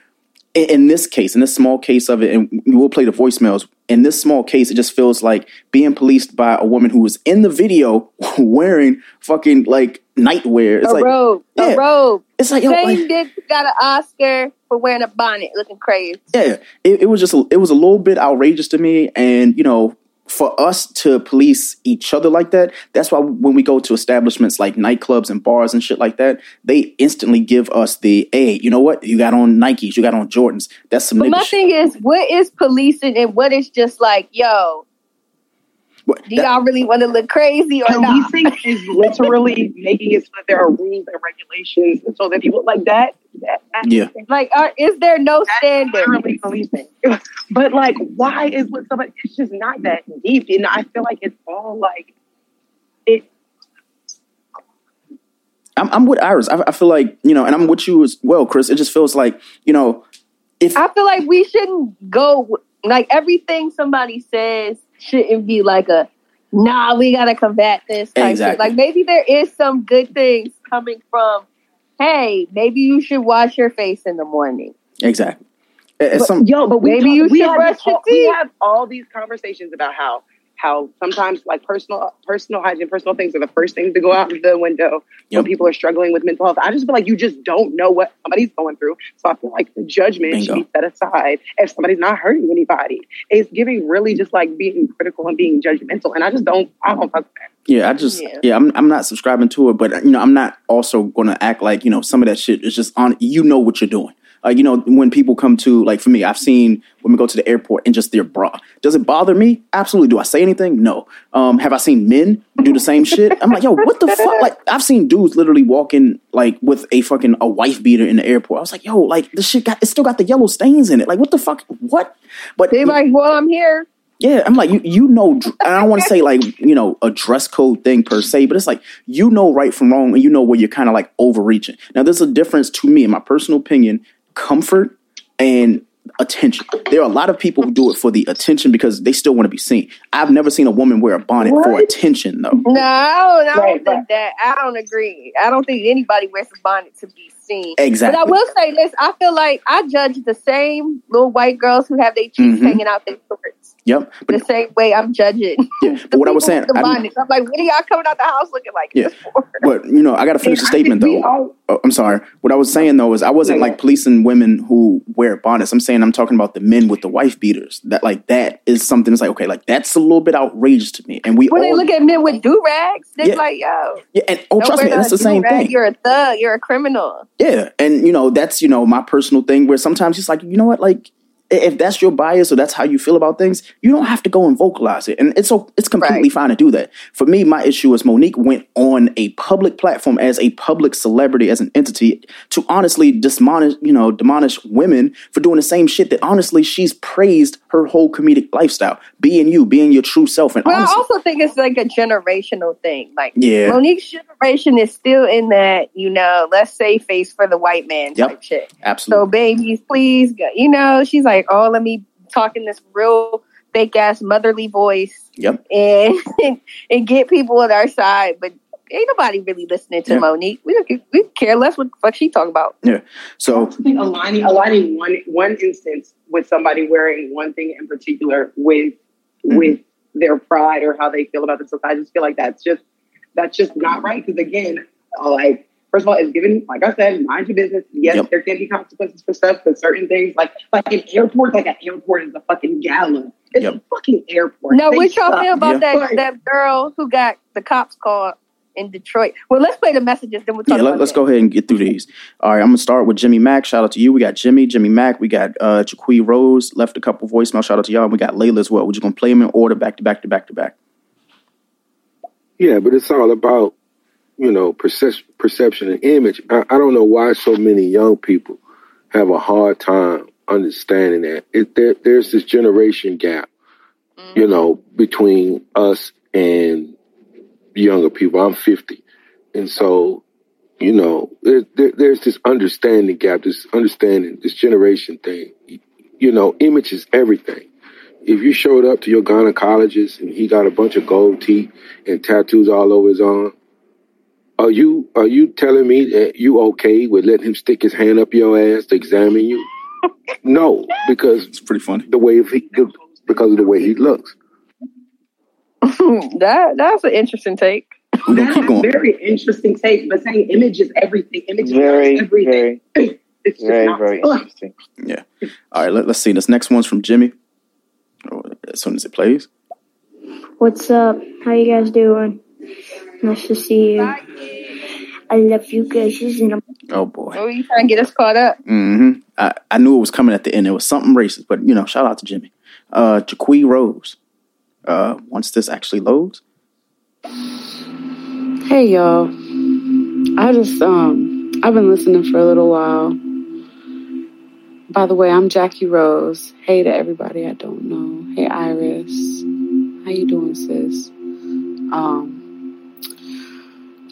in, in, this case, in this small case of it, and we'll play the voicemails. In this small case, it just feels like being policed by a woman who was in the video wearing fucking like nightwear. It's a like, robe. Yeah. A robe. It's like same like, dick got an Oscar for wearing a bonnet, looking crazy. Yeah, it, it was just a, it was a little bit outrageous to me, and you know, for us to police each other like that, that's why when we go to establishments like nightclubs and bars and shit like that, they instantly give us the, hey, you know what? You got on Nikes, you got on Jordans. That's some. But my shit. thing is, what is policing and what is just like, yo, what, Do y'all really want to look crazy or not? Policing not? is literally making it so that there are rules and regulations, so that people like that. that yeah. Like, are, is there no standard? Literally policing. But like, why is what somebody? It's just not that deep, and I feel like it's all like it. I'm, I'm with Iris. I, I feel like you know, and I'm with you as well, Chris. It just feels like you know, if I feel like we shouldn't go like everything somebody says shouldn't be like a nah, we gotta combat this type exactly. Like maybe there is some good things coming from, hey, maybe you should wash your face in the morning. Exactly. But, some, yo, but maybe talk, you should brush your teeth. We have all these conversations about how how sometimes like personal personal hygiene, personal things are the first things to go out the window yep. when people are struggling with mental health. I just feel like you just don't know what somebody's going through. So I feel like the judgment Bingo. should be set aside if somebody's not hurting anybody. It's giving really just like being critical and being judgmental. And I just don't I don't fuck that. Yeah, I just yeah. yeah, I'm I'm not subscribing to it, but you know, I'm not also gonna act like, you know, some of that shit is just on you know what you're doing. Like, you know, when people come to, like, for me, I've seen women go to the airport and just their bra. Does it bother me? Absolutely. Do I say anything? No. Um, have I seen men do the same shit? I'm like, yo, what the fuck? Like, I've seen dudes literally walking, like, with a fucking, a wife beater in the airport. I was like, yo, like, this shit got, it still got the yellow stains in it. Like, what the fuck? What? But they like, well, I'm here. Yeah, I'm like you. You know, I don't want to say like you know a dress code thing per se, but it's like you know right from wrong, and you know where you're kind of like overreaching. Now, there's a difference to me, in my personal opinion, comfort and attention. There are a lot of people who do it for the attention because they still want to be seen. I've never seen a woman wear a bonnet what? for attention, though. No, I don't right, think right. that. I don't agree. I don't think anybody wears a bonnet to be seen. Exactly. But I will say this: I feel like I judge the same little white girls who have their cheeks mm-hmm. hanging out their shorts. Yep. But, the same way I'm judging. Yeah. But what I was saying, I am like, what are y'all coming out the house looking like? Yeah. But you know, I got to finish the statement though. All, oh, I'm sorry. What I was saying though is I wasn't yeah. like policing women who wear bonnets. I'm saying I'm talking about the men with the wife beaters. That like that is something that's like okay, like that's a little bit outrageous to me. And we when all, they look at men with do rags, they're yeah. like, yo, yeah, and oh, trust me, that's the same thing. You're a thug. You're a criminal. Yeah, and you know that's you know my personal thing where sometimes it's like you know what, like if that's your bias or that's how you feel about things, you don't have to go and vocalize it. And it's so it's completely right. fine to do that. For me, my issue is Mo'Nique went on a public platform as a public celebrity, as an entity, to honestly demonish, you know, demonish women for doing the same shit that honestly she's praised her whole comedic lifestyle, being you, being your true self. And well, honestly, I also think it's like a generational thing. Like, yeah, Mo'Nique's generation is still in that, you know, let's say face for the white man yep. type shit. Absolutely. So, babies, please, go. you know, she's like, oh, let me talk in this real fake ass motherly voice. Yep. And, and, and get people on our side, but ain't nobody really listening to yeah. Mo'Nique. We don't we care less what the fuck she talking about. Yeah. So think aligning aligning one one instance with somebody wearing one thing in particular with mm-hmm. with their pride or how they feel about themselves. I just feel like that's just that's just not right. Because again, like first of all, it's given like I said, mind your business. Yes, yep. there can be consequences for stuff, but certain things like like an airport, like an airport is a fucking gala. It's yep. a fucking airport. No, what y'all feel about yeah. that that girl who got the cops called in Detroit. Well, let's play the messages, then we'll talk. Yeah, let, us go ahead and get through these. All right, I'm gonna start with Jimmy Mack. Shout out to you. We got Jimmy, Jimmy Mack. We got uh Jaquee Rose left a couple voicemail. Shout out to y'all. And we got Layla as well. We're just gonna play them in order, back to back to back to back. Yeah, but it's all about you know perce- perception and image. I, I don't know why so many young people have a hard time understanding that. It, there, there's this generation gap, mm-hmm. you know, between us and younger people. I'm 50. And so, you know, there, there, there's this understanding gap, this understanding, this generation thing. You know, image is everything. If you showed up to your gynecologist and he got a bunch of gold teeth and tattoos all over his arm, are you are you telling me that you okay with letting him stick his hand up your ass to examine you? no, because it's pretty funny the way he because of the way he looks. that that's an interesting take. That's a very interesting take, but saying image is everything. Image very, is everything. Very, it's very, very interesting. Yeah. All right, let, us see. This next one's from Jimmy. Oh, as soon as it plays. What's up? How you guys doing? Nice to see you. I love you guys. Oh boy. Oh, you trying to get us caught up? Mm-hmm. I, I knew it was coming at the end. It was something racist, but you know, shout out to Jimmy. Uh Jaquee Rose uh, once this actually loads. Hey y'all, I just um I've been listening for a little while. By the way, I'm Jackie Rose. Hey to everybody I don't know. Hey Iris, how you doing, sis? Um,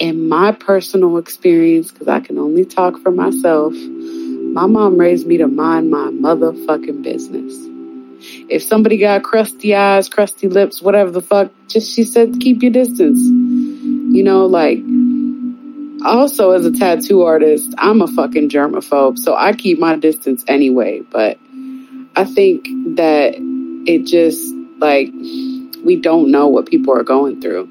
in my personal experience, because I can only talk for myself, my mom raised me to mind my motherfucking business. If somebody got crusty eyes, crusty lips, whatever the fuck, just she said keep your distance. You know, like also as a tattoo artist, I'm a fucking germaphobe, so I keep my distance anyway, but I think that it just like we don't know what people are going through.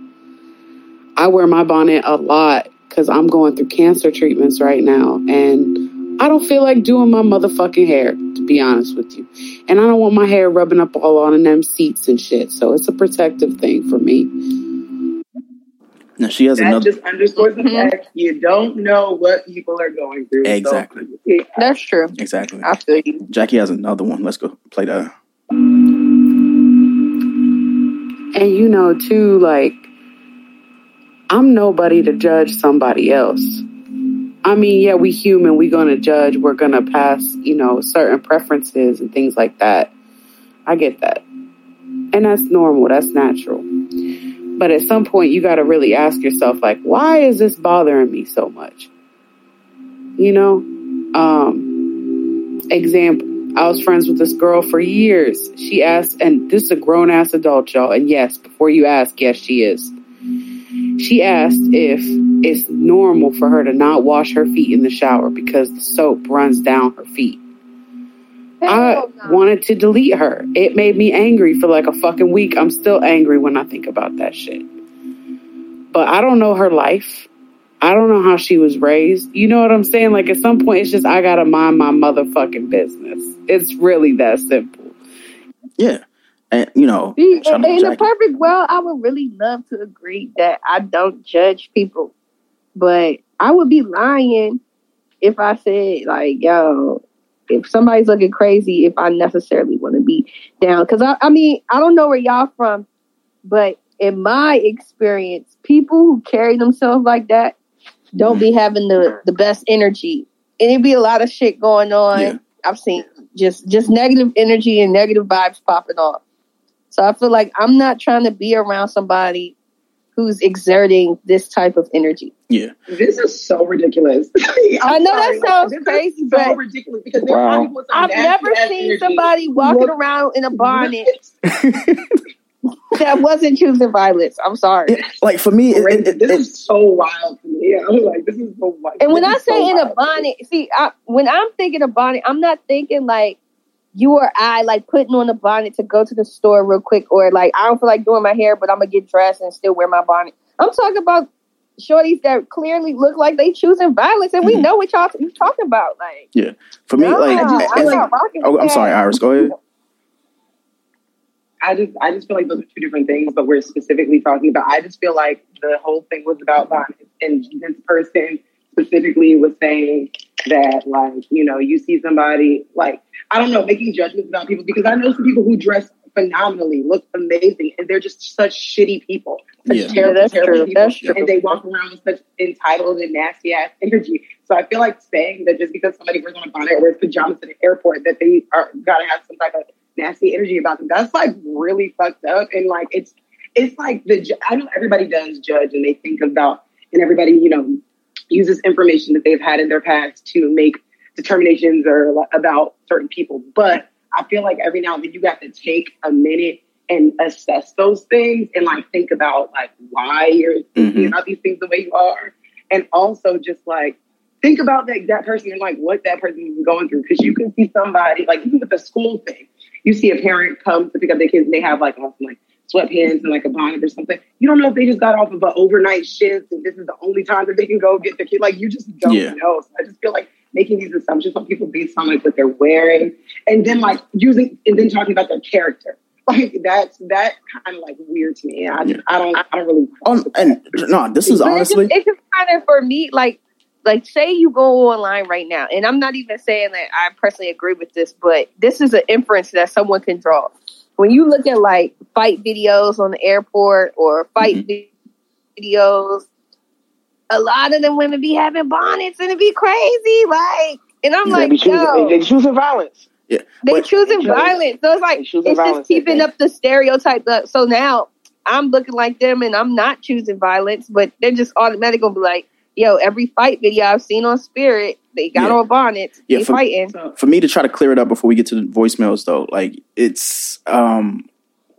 I wear my bonnet a lot cuz I'm going through cancer treatments right now and I don't feel like doing my motherfucking hair, to be honest with you. And I don't want my hair rubbing up all on them seats and shit. So it's a protective thing for me. Now she has that another. just underscores the mm-hmm. fact you don't know what people are going through. Exactly. So, yeah. That's true. Exactly. I feel you. Jackie has another one. Let's go play that. And you know, too, like, I'm nobody to judge somebody else. I mean, yeah, we human, we're going to judge, we're going to pass, you know, certain preferences and things like that. I get that. And that's normal, that's natural. But at some point, you got to really ask yourself, like, why is this bothering me so much? You know? Um, example, I was friends with this girl for years. She asked, and this is a grown ass adult, y'all. And yes, before you ask, yes, she is. She asked if it's normal for her to not wash her feet in the shower because the soap runs down her feet. I wanted to delete her. It made me angry for like a fucking week. I'm still angry when I think about that shit. But I don't know her life. I don't know how she was raised. You know what I'm saying? Like at some point, it's just I gotta mind my motherfucking business. It's really that simple. Yeah. And you know, See, in, a perfect world, I would really love to agree that I don't judge people, but I would be lying if I said like, "Yo, if somebody's looking crazy, if I necessarily want to be down. Because I, I mean, I don't know where y'all from, but in my experience, people who carry themselves like that don't be having the the best energy, and it be a lot of shit going on. Yeah. I've seen just just negative energy and negative vibes popping off. So I feel like I'm not trying to be around somebody who's exerting this type of energy. Yeah. This is so ridiculous. I know sorry. that sounds this crazy, so but ridiculous because wow. I've never seen energy. somebody walking Look, around in a bonnet that wasn't choosing violence. I'm sorry. like for me, it, it, this is so wild to me. I'm like, this is so wild. And when I say so in a bonnet, see, I, when I'm thinking of bonnet, I'm not thinking like you or I like putting on a bonnet to go to the store real quick, or like I don't feel like doing my hair, but I'm gonna get dressed and still wear my bonnet. I'm talking about shorties that clearly look like they choosing violence, and we mm-hmm. know what y'all you talking about. Like, yeah, for me, no, like, I, like oh, I'm sorry, Iris, go ahead. I just, I just feel like those are two different things, but we're specifically talking about. I just feel like the whole thing was about violence, and this person specifically was saying that, like, you know, you see somebody like I don't know, making judgments about people because I know some people who dress phenomenally, look amazing, and they're just such shitty people. Such yeah. terrible, yeah, terrible true. people. That's and they walk around with such entitled and nasty ass energy. So I feel like saying that just because somebody wears on a bonnet or wears pajamas in an airport that they are gotta have some type of nasty energy about them, that's like really fucked up. And like it's it's like the I know everybody does judge and they think about and everybody, you know, uses information that they've had in their past to make determinations or about certain people. But I feel like every now and then you got to take a minute and assess those things and like think about like why you're thinking mm-hmm. about these things the way you are. And also just like think about that, that person and like what that person is going through. Cause you can see somebody like even with the school thing, you see a parent come to pick up their kids and they have like awesome like sweatpants and like a bonnet or something. You don't know if they just got off of an overnight shift and this is the only time that they can go get their kid. Like you just don't yeah. know. So I just feel like making these assumptions on people based on like what they're wearing, and then like using and then talking about their character. Like that's that kind of like weird to me. I, I don't I don't really. Um, and no, this is honestly it's just, it's just kind of for me like like say you go online right now, and I'm not even saying that I personally agree with this, but this is an inference that someone can draw. When you look at like fight videos on the airport or fight mm-hmm. videos a lot of them women be having bonnets and it be crazy. Like, and I'm like, choosing, yo, they, choosing violence. Yeah, they choosing they violence. So it's like it's just keeping up the stereotype. So now I'm looking like them, and I'm not choosing violence, but they're just automatically gonna be like, yo, every fight video I've seen on Spirit, they got yeah. on bonnets, yeah, they for, fighting. For me to try to clear it up before we get to the voicemails, though, like it's um,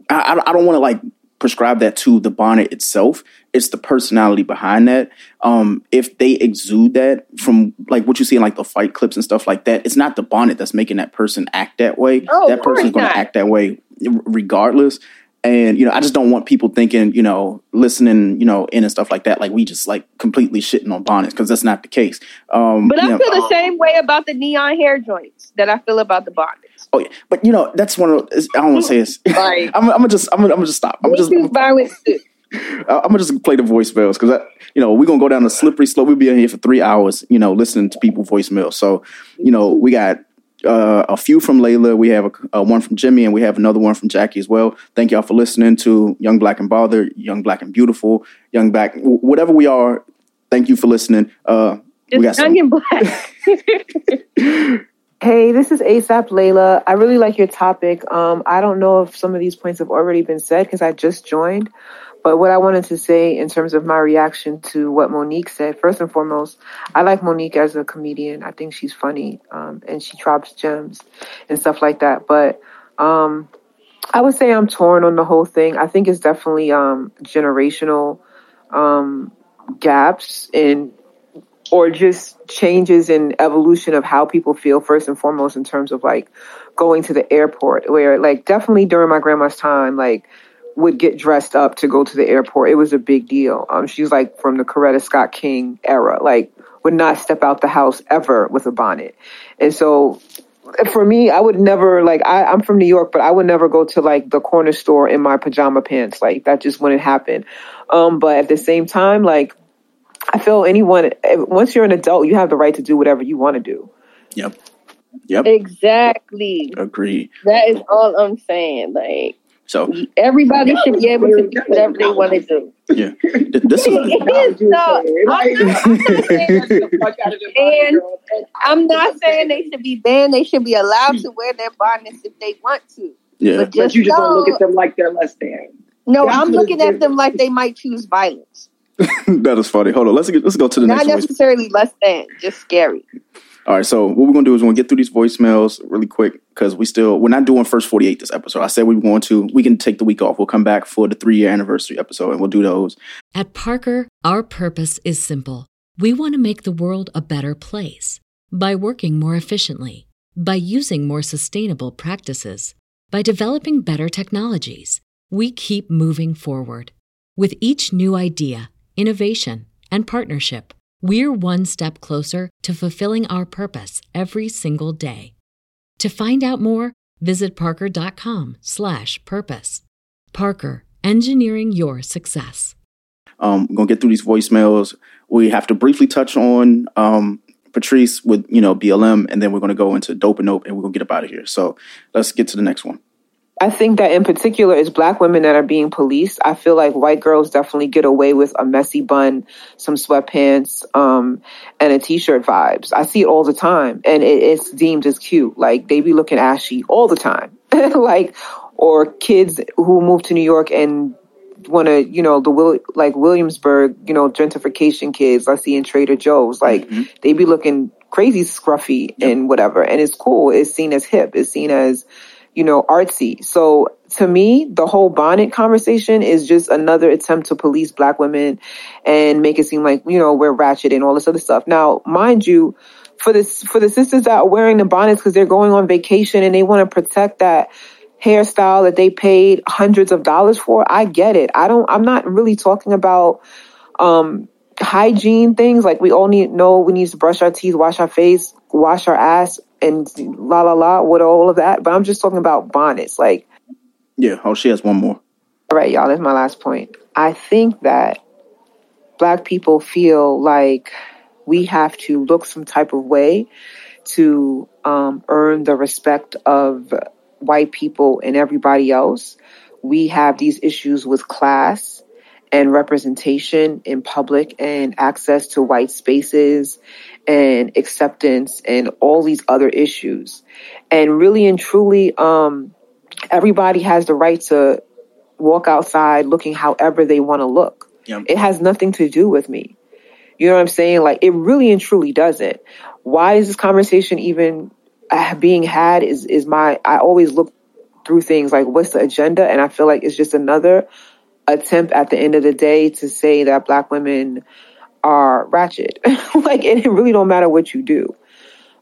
I I don't want to like prescribe that to the bonnet itself. It's the personality behind that. Um, if they exude that from like what you see in like the fight clips and stuff like that, it's not the bonnet that's making that person act that way. Oh, that person's going to act that way regardless. And you know, I just don't want people thinking, you know, listening, you know, in and stuff like that, like we just like completely shitting on bonnets because that's not the case. Um, but I know, feel the same way about the neon hair joints that I feel about the bonnets Oh yeah, but you know that's one of I don't want to say this. I'm, I'm, gonna just I'm gonna, I'm gonna just stop. I'm just violence. I'm gonna just play the voicemails because you know we're gonna go down the slippery slope. We'll be in here for three hours, you know, listening to people voicemail. So you know we got uh, a few from Layla. We have a, uh, one from Jimmy, and we have another one from Jackie as well. Thank y'all for listening to Young Black and Bothered, Young Black and Beautiful, Young Black, whatever we are. Thank you for listening. Uh, we got Young and Black. Hey, this is ASAP Layla. I really like your topic. Um, I don't know if some of these points have already been said because I just joined. But what I wanted to say in terms of my reaction to what Mo'Nique said, first and foremost, I like Mo'Nique as a comedian. I think she's funny um, and she drops gems and stuff like that. But um, I would say I'm torn on the whole thing. I think it's definitely um, generational um, gaps in or just changes in evolution of how people feel first and foremost in terms of like going to the airport where like definitely during my grandma's time like would get dressed up to go to the airport it was a big deal um she's like from the coretta scott king era like would not step out the house ever with a bonnet and so for me i would never like I, i'm from new york but i would never go to like the corner store in my pajama pants like that just wouldn't happen um but at the same time like I feel anyone once you're an adult, you have the right to do whatever you want to do. Yep. Yep. Exactly. Agree. That is all I'm saying. Like so everybody should be able to do whatever they want to do. Yeah. This is it is no. and I'm not saying they should be banned. They should be allowed to wear their bonnets if they want to. Yeah. But, But you just know, don't look at them like they're less than. No, That's I'm looking at them like they might choose violence. that is funny. Hold on. Let's get, let's go to the Not next Not necessarily less than, just scary. All right. So what we're gonna do is we're gonna get through these voicemails really quick because we still we're not doing first forty eight this episode. I said we were going to. We can take the week off. We'll come back for the three year anniversary episode and we'll do those. At Parker, our purpose is simple. We want to make the world a better place by working more efficiently, by using more sustainable practices, by developing better technologies. We keep moving forward. With each new idea, innovation, and partnership, we're one step closer to fulfilling our purpose every single day. To find out more, visit parker.com/purpose. Parker, engineering your success. Um, we're gonna get through these voicemails. We have to briefly touch on um, Patrice with you know BLM, and then we're gonna go into dope and nope, and we're gonna get up out of here. So let's get to the next one. I think that in particular is black women that are being policed. I feel like white girls definitely get away with a messy bun, some sweatpants, um, and a t-shirt vibes. I see it all the time and it, it's deemed as cute. Like they be looking ashy all the time. like, or kids who move to New York and want to, you know, the Will, like Williamsburg, you know, gentrification kids I see in Trader Joe's, like they be looking crazy scruffy and whatever. And it's cool. It's seen as hip. It's seen as, you know, artsy. So to me, the whole bonnet conversation is just another attempt to police black women and make it seem like, you know, we're ratchet and all this other stuff. Now, mind you, for this, for the sisters that are wearing the bonnets because they're going on vacation and they want to protect that hairstyle that they paid hundreds of dollars for, I get it. I don't, I'm not really talking about, um, hygiene things. Like we all need know we need to brush our teeth, wash our face, wash our ass, and la la la with all of that. But I'm just talking about bonnets. Like, Yeah. Oh, she has one more. all right, y'all, that's my last point. I think that black people feel like we have to look some type of way to um, earn the respect of white people and everybody else. We have these issues with class and representation in public and access to white spaces and acceptance and all these other issues. And really and truly, um, everybody has the right to walk outside looking however they want to look. Yep. It has nothing to do with me. You know what I'm saying? Like it really and truly doesn't. Why is this conversation even uh, being had? Is is my I always look through things like what's the agenda, and I feel like it's just another attempt at the end of the day to say that black women are ratchet. like it really don't matter what you do.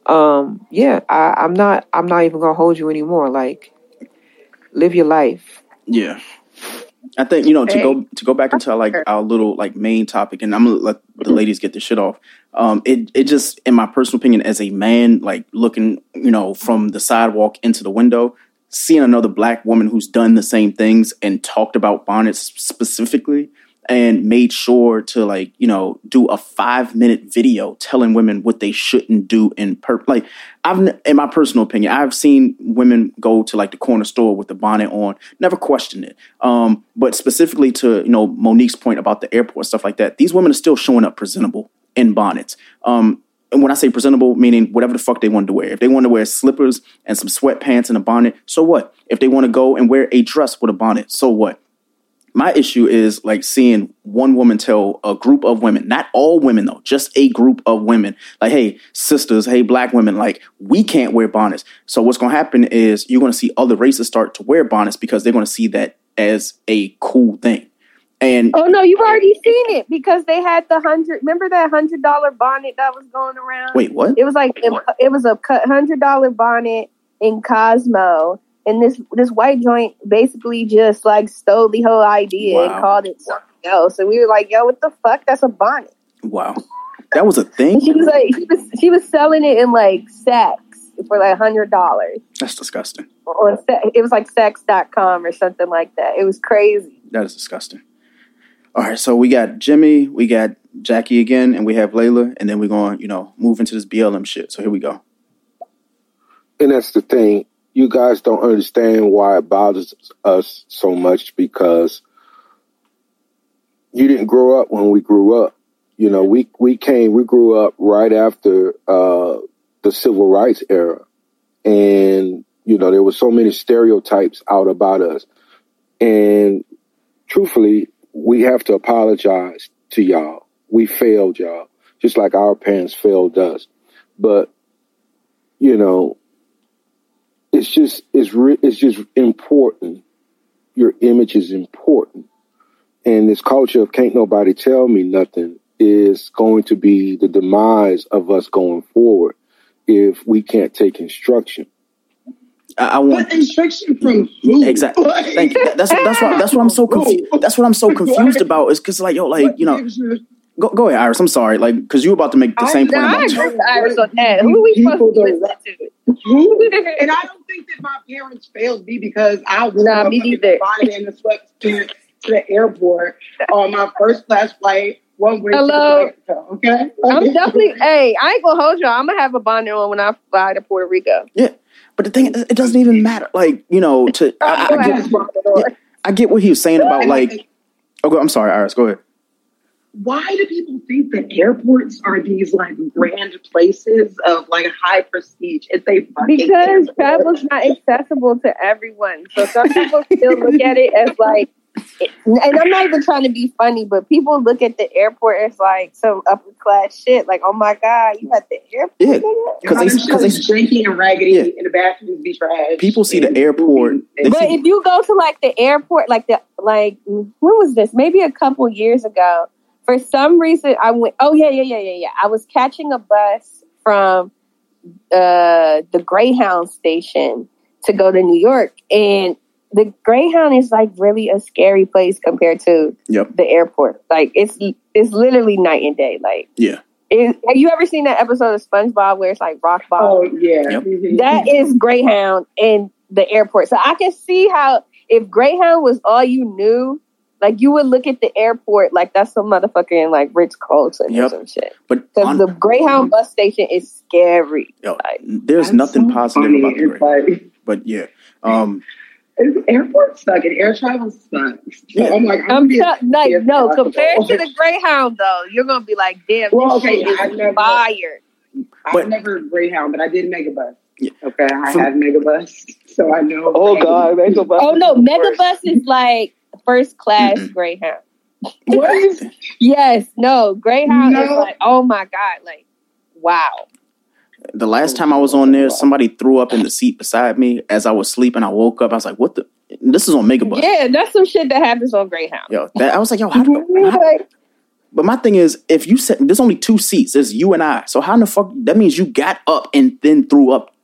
Um, yeah, I, I'm not. I'm not even gonna hold you anymore. Like, live your life. Yeah. I think you know to go to go back into like our little like main topic, and I'm gonna let the ladies get the shit off. Um, it it just, in my personal opinion, as a man, like looking, you know, from the sidewalk into the window, seeing another black woman who's done the same things and talked about bonnets specifically, and made sure to like you know do a five minute video telling women what they shouldn't do in per like I've in my personal opinion I've seen women go to like the corner store with the bonnet on never questioned it um but specifically to you know Mo'Nique's point about the airport stuff like that these women are still showing up presentable in bonnets um and when I say presentable, meaning whatever the fuck they wanted to wear. If they want to wear slippers and some sweatpants and a bonnet, so what? If they want to go and wear a dress with a bonnet, so what? My issue is like seeing one woman tell a group of women, not all women though, just a group of women, like, hey, sisters, hey, black women, like, we can't wear bonnets. So what's going to happen is you're going to see other races start to wear bonnets because they're going to see that as a cool thing. And Oh no, you've already seen it because they had the hundred. Remember that hundred dollar bonnet that was going around? wait, what? It was like it, it was a hundred dollar bonnet in Cosmo, and this this white joint basically just like stole the whole idea Wow. and called it something else. And we were like, "Yo, what the fuck? That's a bonnet." Wow. That was a thing? she was like, she was she was selling it in like Saks for like hundred dollars, That's disgusting. or se- it was like saks.com or something like that. It was crazy. That is disgusting. All right, so we got Jimmy, we got Jackie again, and we have Layla, and then we're going, you know, move into this BLM shit. So here we go. and that's the thing. You guys don't understand why it bothers us so much because you didn't grow up when we grew up. You know, we we came, we grew up right after uh, the civil rights era, and you know there were so many stereotypes out about us. And truthfully, we have to apologize to y'all. We failed y'all, just like our parents failed us. But you know, it's just it's re- it's just important. Your image is important, and this culture of can't nobody tell me nothing is going to be the demise of us going forward if we can't take instruction. I, I want But instruction from mm, who? exactly. Thank you. That's that's what that's what I'm so confused. That's what I'm so confused about. Is because like yo, like you know, go go ahead, Iris. I'm sorry, like because you were about to make the same point I about agree with Iris on that. Who are we supposed to listen to? Who? And I don't think that my parents failed me because I was Nah, me neither. bonnet and the sweatsuit to the airport on my first class flight one way Hello? to Mexico. Okay, I'm definitely. Hey, I ain't gonna hold y'all. I'm gonna have a bonnet on when I fly to Puerto Rico. Yeah, but the thing is, it doesn't even matter. Like you know, to I, I, get, yeah, I get what he was saying about like. Oh, go- I'm sorry, Iris. Go ahead. Why do people think that airports are these like grand places of like high prestige? It's a fucking Because airport. travel's not accessible to everyone. So some people still look at it as like, and I'm not even trying to be funny, but people look at the airport as like some upper class shit. Like, oh my god, you at the airport? Yeah, nigga? because they because they drinking and raggedy in the bathrooms be trash. people see the airport. But see, if you go to like the airport, like the like when was this? Maybe a couple years ago. For some reason, I went. Oh yeah, yeah, yeah, yeah, yeah. I was catching a bus from uh, the Greyhound station to go to New York, and the Greyhound is like really a scary place compared to Yep. the airport. Like it's it's literally night and day. Like yeah, it, have you ever seen that episode of SpongeBob where it's like rock bottom? Oh yeah, That is Greyhound in the airport. So I can see how if Greyhound was all you knew, like you would look at the airport like that's some motherfucker in like Ritz Carlton or some shit. but Because on- the Greyhound bus station is scary. yo, there's nothing positive about the Greyhound. But yeah, um, Airports suck and air travel sucks. So I'm like, I'm, I'm being t- like no compared to the Greyhound though, you're gonna be like, damn, Well, this okay, shit I is never- fire. I've never Greyhound, but I did Megabus. Yeah. Okay, I had Megabus, so I know. Oh God, Megabus. Oh no, Megabus is like first class Greyhound. What? Yes, no, Greyhound is like, oh my god, like wow. the last time I was on there, somebody threw up in the seat beside me as I was sleeping. I woke up. I was like, "What the?" This is on Megabus. Yeah, that's some shit that happens on Greyhound. Yo, that, I was like, "Yo, how do?" how- but my thing is, if you said there's only two seats, there's you and I. So how in the fuck? That means you got up and then threw up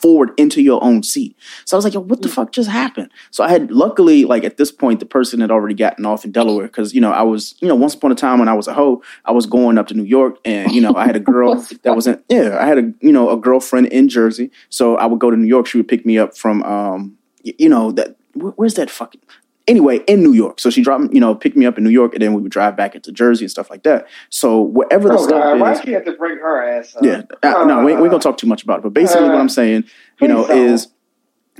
forward into your own seat. So I was like, "Yo, what the fuck just happened?" So I had luckily, like at this point, the person had already gotten off in Delaware because you know I was, you know, once upon a time when I was a hoe, I was going up to New York, and you know I had a girl that was in, yeah, I had a you know a girlfriend in Jersey, so I would go to New York. She would pick me up from, um, you know that where's that fucking anyway, in New York. So she dropped, you know, picked me up in New York, and then we would drive back into Jersey and stuff like that. So wherever the Oh, stop God, why is, she have to bring her ass up? yeah, uh, no, we, we're gonna talk too much about it. But basically, what I'm saying, you know, please don't. is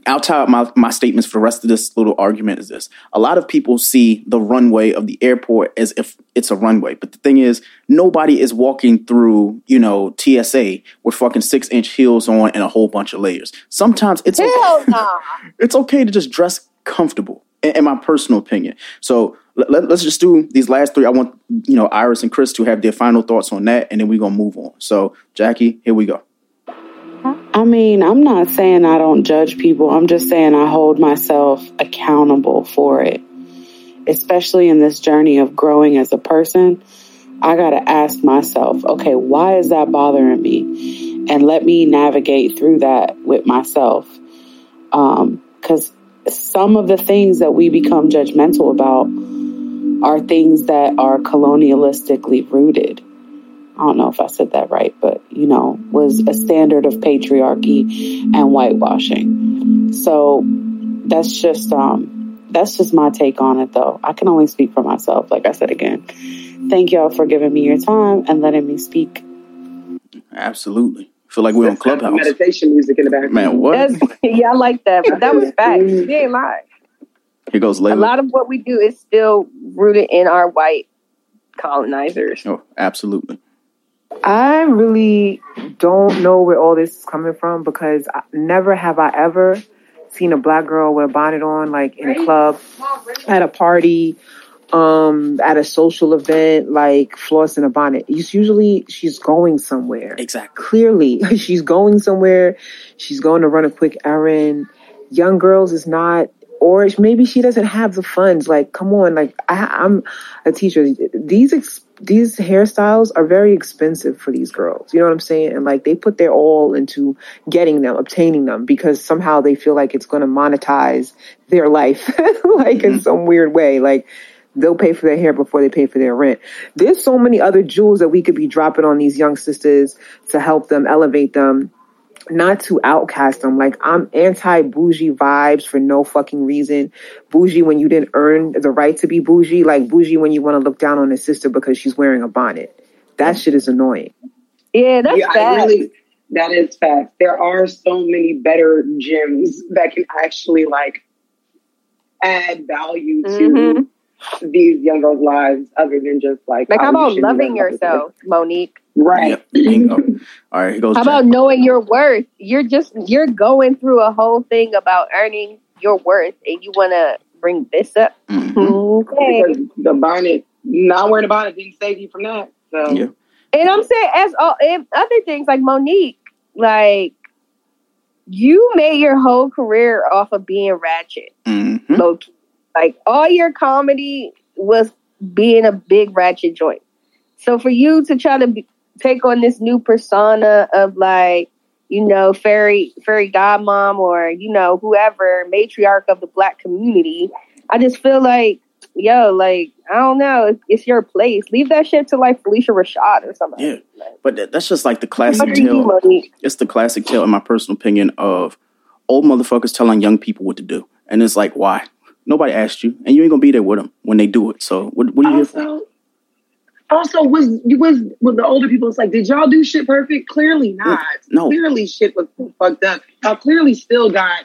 I'll tie up my, my statements for the rest of this little argument is this. A lot of people see the runway of the airport as if it's a runway. But the thing is, nobody is walking through, you know, TSA with fucking six inch heels on and a whole bunch of layers. Sometimes it's okay, nah. it's okay to just dress comfortable, in, my personal opinion. So let, us just do these last three. I want, you know, Iris and Chris to have their final thoughts on that, and then we're to move on. So, Jackie, here we go. I mean, I'm not saying I don't judge people. I'm just saying I hold myself accountable for it. Especially in this journey of growing as a person, I got to ask myself, okay, why is that bothering me? And let me navigate through that with myself. Um, cause some of the things that we become judgmental about are things that are colonialistically rooted. I don't know if I said that right, but you know, was a standard of patriarchy and whitewashing. So that's just um that's just my take on it though. I can only speak for myself, like I said again. Thank y'all for giving me your time and letting me speak. Absolutely. Feel like we're on Clubhouse. Meditation music in the background. Man, what? That's, yeah, I like that. But that was facts. Mm-hmm. We ain't lying. Here goes later. A lot of what we do is still rooted in our white colonizers. Oh, absolutely. I really don't know where all this is coming from because I, never have I ever seen a black girl with a bonnet on, like in a club, at a party, um, at a social event, like floss in a bonnet. It's usually she's going somewhere. Exactly. Clearly, she's going somewhere. She's going to run a quick errand. Young girls is not, or maybe she doesn't have the funds. Like, come on, like I, I'm a teacher. These ex- these hairstyles are very expensive for these girls. You know what I'm saying? And like they put their all into getting them, obtaining them because somehow they feel like it's going to monetize their life like in some weird way. Like they'll pay for their hair before they pay for their rent. There's so many other jewels that we could be dropping on these young sisters to help them elevate them not to outcast them. Like I'm anti bougie vibes for no fucking reason. Bougie when you didn't earn the right to be bougie. Like bougie when you want to look down on a sister because she's wearing a bonnet. That shit is annoying. Yeah, that's yeah, I really, that is fact. There are so many better gems that can actually like add value to Mm-hmm. These young girls' lives other than just like Like, how oh, you about loving wear yourself, Mo'Nique? Right. Bingo. All right, here goes How Jack. about knowing your worth? You're just you're going through a whole thing about earning your worth, and you want to bring this up. Mm-hmm. Okay. Because the bonnet, not wearing a bonnet didn't save you from that. So Yeah. And I'm saying, as all and other things like Mo'Nique, like you made your whole career off of being ratchet, Mm-hmm. low key. Like all your comedy was being a big ratchet joint. So for you to try to be, take on this new persona of like, you know, fairy fairy godmom or you know whoever matriarch of the black community, I just feel like, yo, like I don't know, it's, it's your place. Leave that shit to like Phylicia Rashad or something. Yeah, but that, that's just like the classic tale. It's the classic tale, in my personal opinion, of old motherfuckers telling young people what to do, and it's like, why? Nobody asked you, and you ain't gonna be there with them when they do it. So, what, what are you here for? also, also was was with the older people. It's like, did y'all do shit perfect? Clearly not. No. clearly shit was fucked up. Y'all clearly still got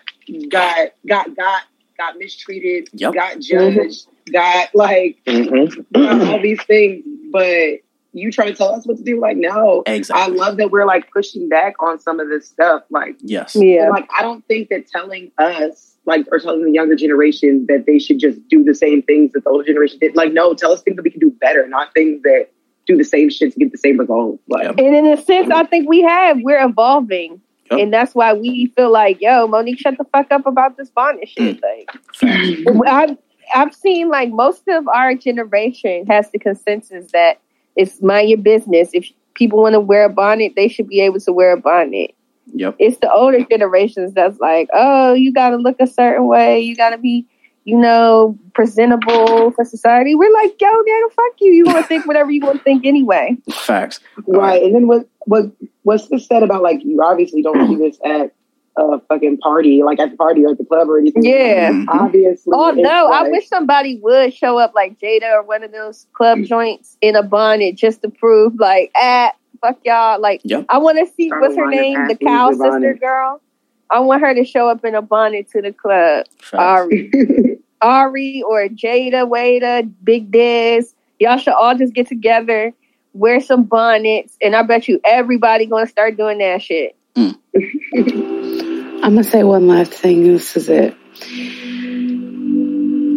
got got got got mistreated. Yep. Got mm-hmm. judged. Got like got all these things, but. You try to tell us what to do? Like, no. Exactly. I love that we're like pushing back on some of this stuff. Like, Yes. Yeah. like I don't think that telling us, like, or telling the younger generation that they should just do the same things that the older generation did. Like, no, tell us things that we can do better, not things that do the same shit to get the same results. Like, And in a sense, I think we have. We're evolving. Yep. And that's why we feel like, yo, Mo'Nique, shut the fuck up about this bonnet shit. Mm. Like, I've, I've seen like most of our generation has the consensus that it's mind your business. If people want to wear a bonnet, they should be able to wear a bonnet. Yep. It's the older generations that's like, oh, you got to look a certain way. You got to be, you know, presentable for society. We're like, yo, nigga, fuck you. You want to think whatever you want to think anyway. Facts. right. And then what, what, what's this said about like, you obviously don't do this at a fucking party, like at the party or at the club or anything. Yeah. Mhm. Obviously. Oh it's no! I wish somebody would show up like Jada or one of those club joints in a bonnet just to prove like, ah, fuck y'all. Like, Yep. I want to see what's her name, the cow sister bonnet. girl. I want her to show up in a bonnet to the club. Facts. Ari, Ari, or Jada, Wada, Big Diz. Y'all should all just get together, wear some bonnets, and I bet you everybody gonna start doing that shit. Mm. I'm gonna say one last thing. This is it.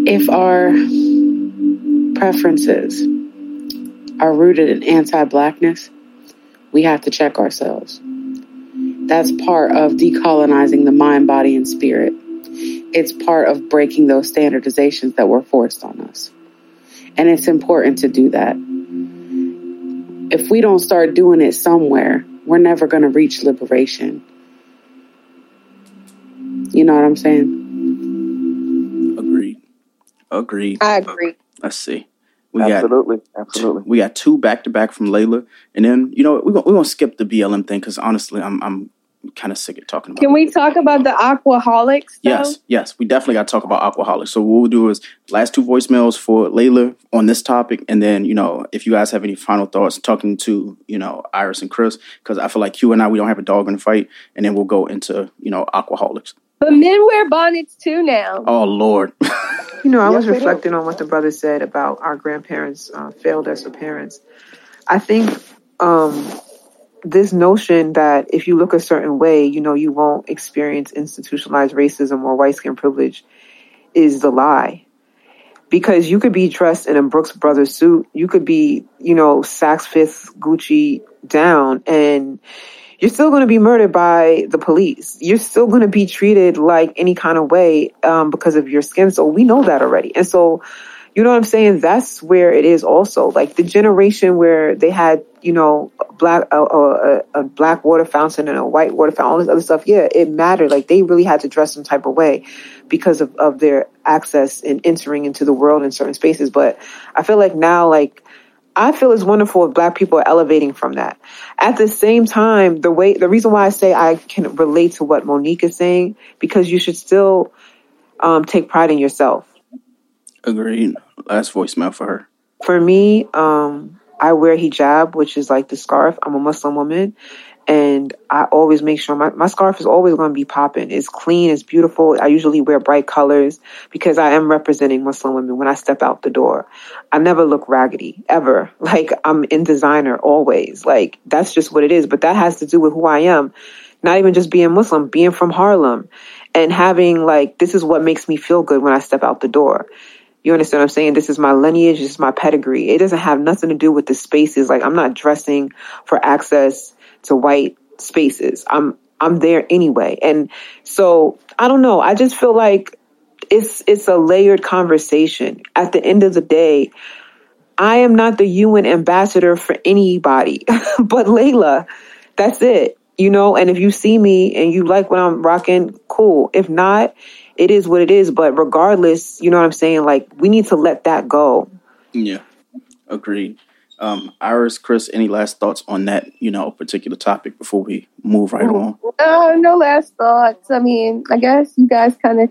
If our preferences are rooted in anti-blackness, we have to check ourselves. That's part of decolonizing the mind, body, and spirit. It's part of breaking those standardizations that were forced on us. And it's important to do that. If we don't start doing it somewhere, we're never going to reach liberation. You know what I'm saying? Agreed. Agreed. I agree. Let's see. We got absolutely, absolutely. we got two back to back from Layla, and then you know we're gonna we're gonna skip the BLM thing because honestly, I'm I'm kind of sick of talking about. It. Can we talk about the aquaholics? Though? Yes, yes, we definitely got to talk about aquaholics. So what we'll do is last two voicemails for Layla on this topic, and then you know if you guys have any final thoughts, talking to you know Iris and Chris, because I feel like you and I we don't have a dog in the fight, and then we'll go into you know aquaholics. But men wear bonnets too now. Oh Lord. you know, I was yes, reflecting on what the brother said about our grandparents uh, failed as parents. I think um, this notion that if you look a certain way, you know, you won't experience institutionalized racism or white skin privilege is the lie. Because you could be dressed in a Brooks Brothers suit, you could be, you know, Saks Fifth Gucci down, and you're still going to be murdered by the police. You're still going to be treated like any kind of way um, because of your skin. So we know that already. And so you know what I'm saying? That's where it is also. Like the generation where they had, you know, black a, a, a, black water fountain and a white water fountain, all this other stuff. Yeah, it mattered. Like they really had to dress some type of way because of, of their access and entering into the world in certain spaces. But I feel like now, like I feel it's wonderful if black people are elevating from that. At the same time, the way the reason why I say I can relate to what Mo'Nique is saying because you should still um, take pride in yourself Agreed. Last voicemail for her. For me, um, I wear hijab, which is like the scarf. I'm a Muslim woman. And I always make sure my, my scarf is always going to be popping. It's clean, it's beautiful. I usually wear bright colors because I am representing Muslim women when I step out the door. I never look raggedy, ever. Like I'm in designer always. Like that's just what it is. But that has to do with who I am. Not even just being Muslim, being from Harlem and having like, this is what makes me feel good when I step out the door. You understand what I'm saying? This is my lineage. This is my pedigree. It doesn't have nothing to do with the spaces. Like I'm not dressing for access to white spaces. I'm, I'm there anyway. And so I don't know. I just feel like it's, it's a layered conversation. At the end of the day, I am not the UN ambassador for anybody but Layla. That's it. You know, and if you see me and you like what I'm rocking, cool. If not, it is what it is. But regardless, you know what I'm saying? Like we need to let that go. Yeah, agreed. Um, Iris, Chris, any last thoughts on that, you know, particular topic before we move right on? Uh, no last thoughts. I mean, I guess you guys kind of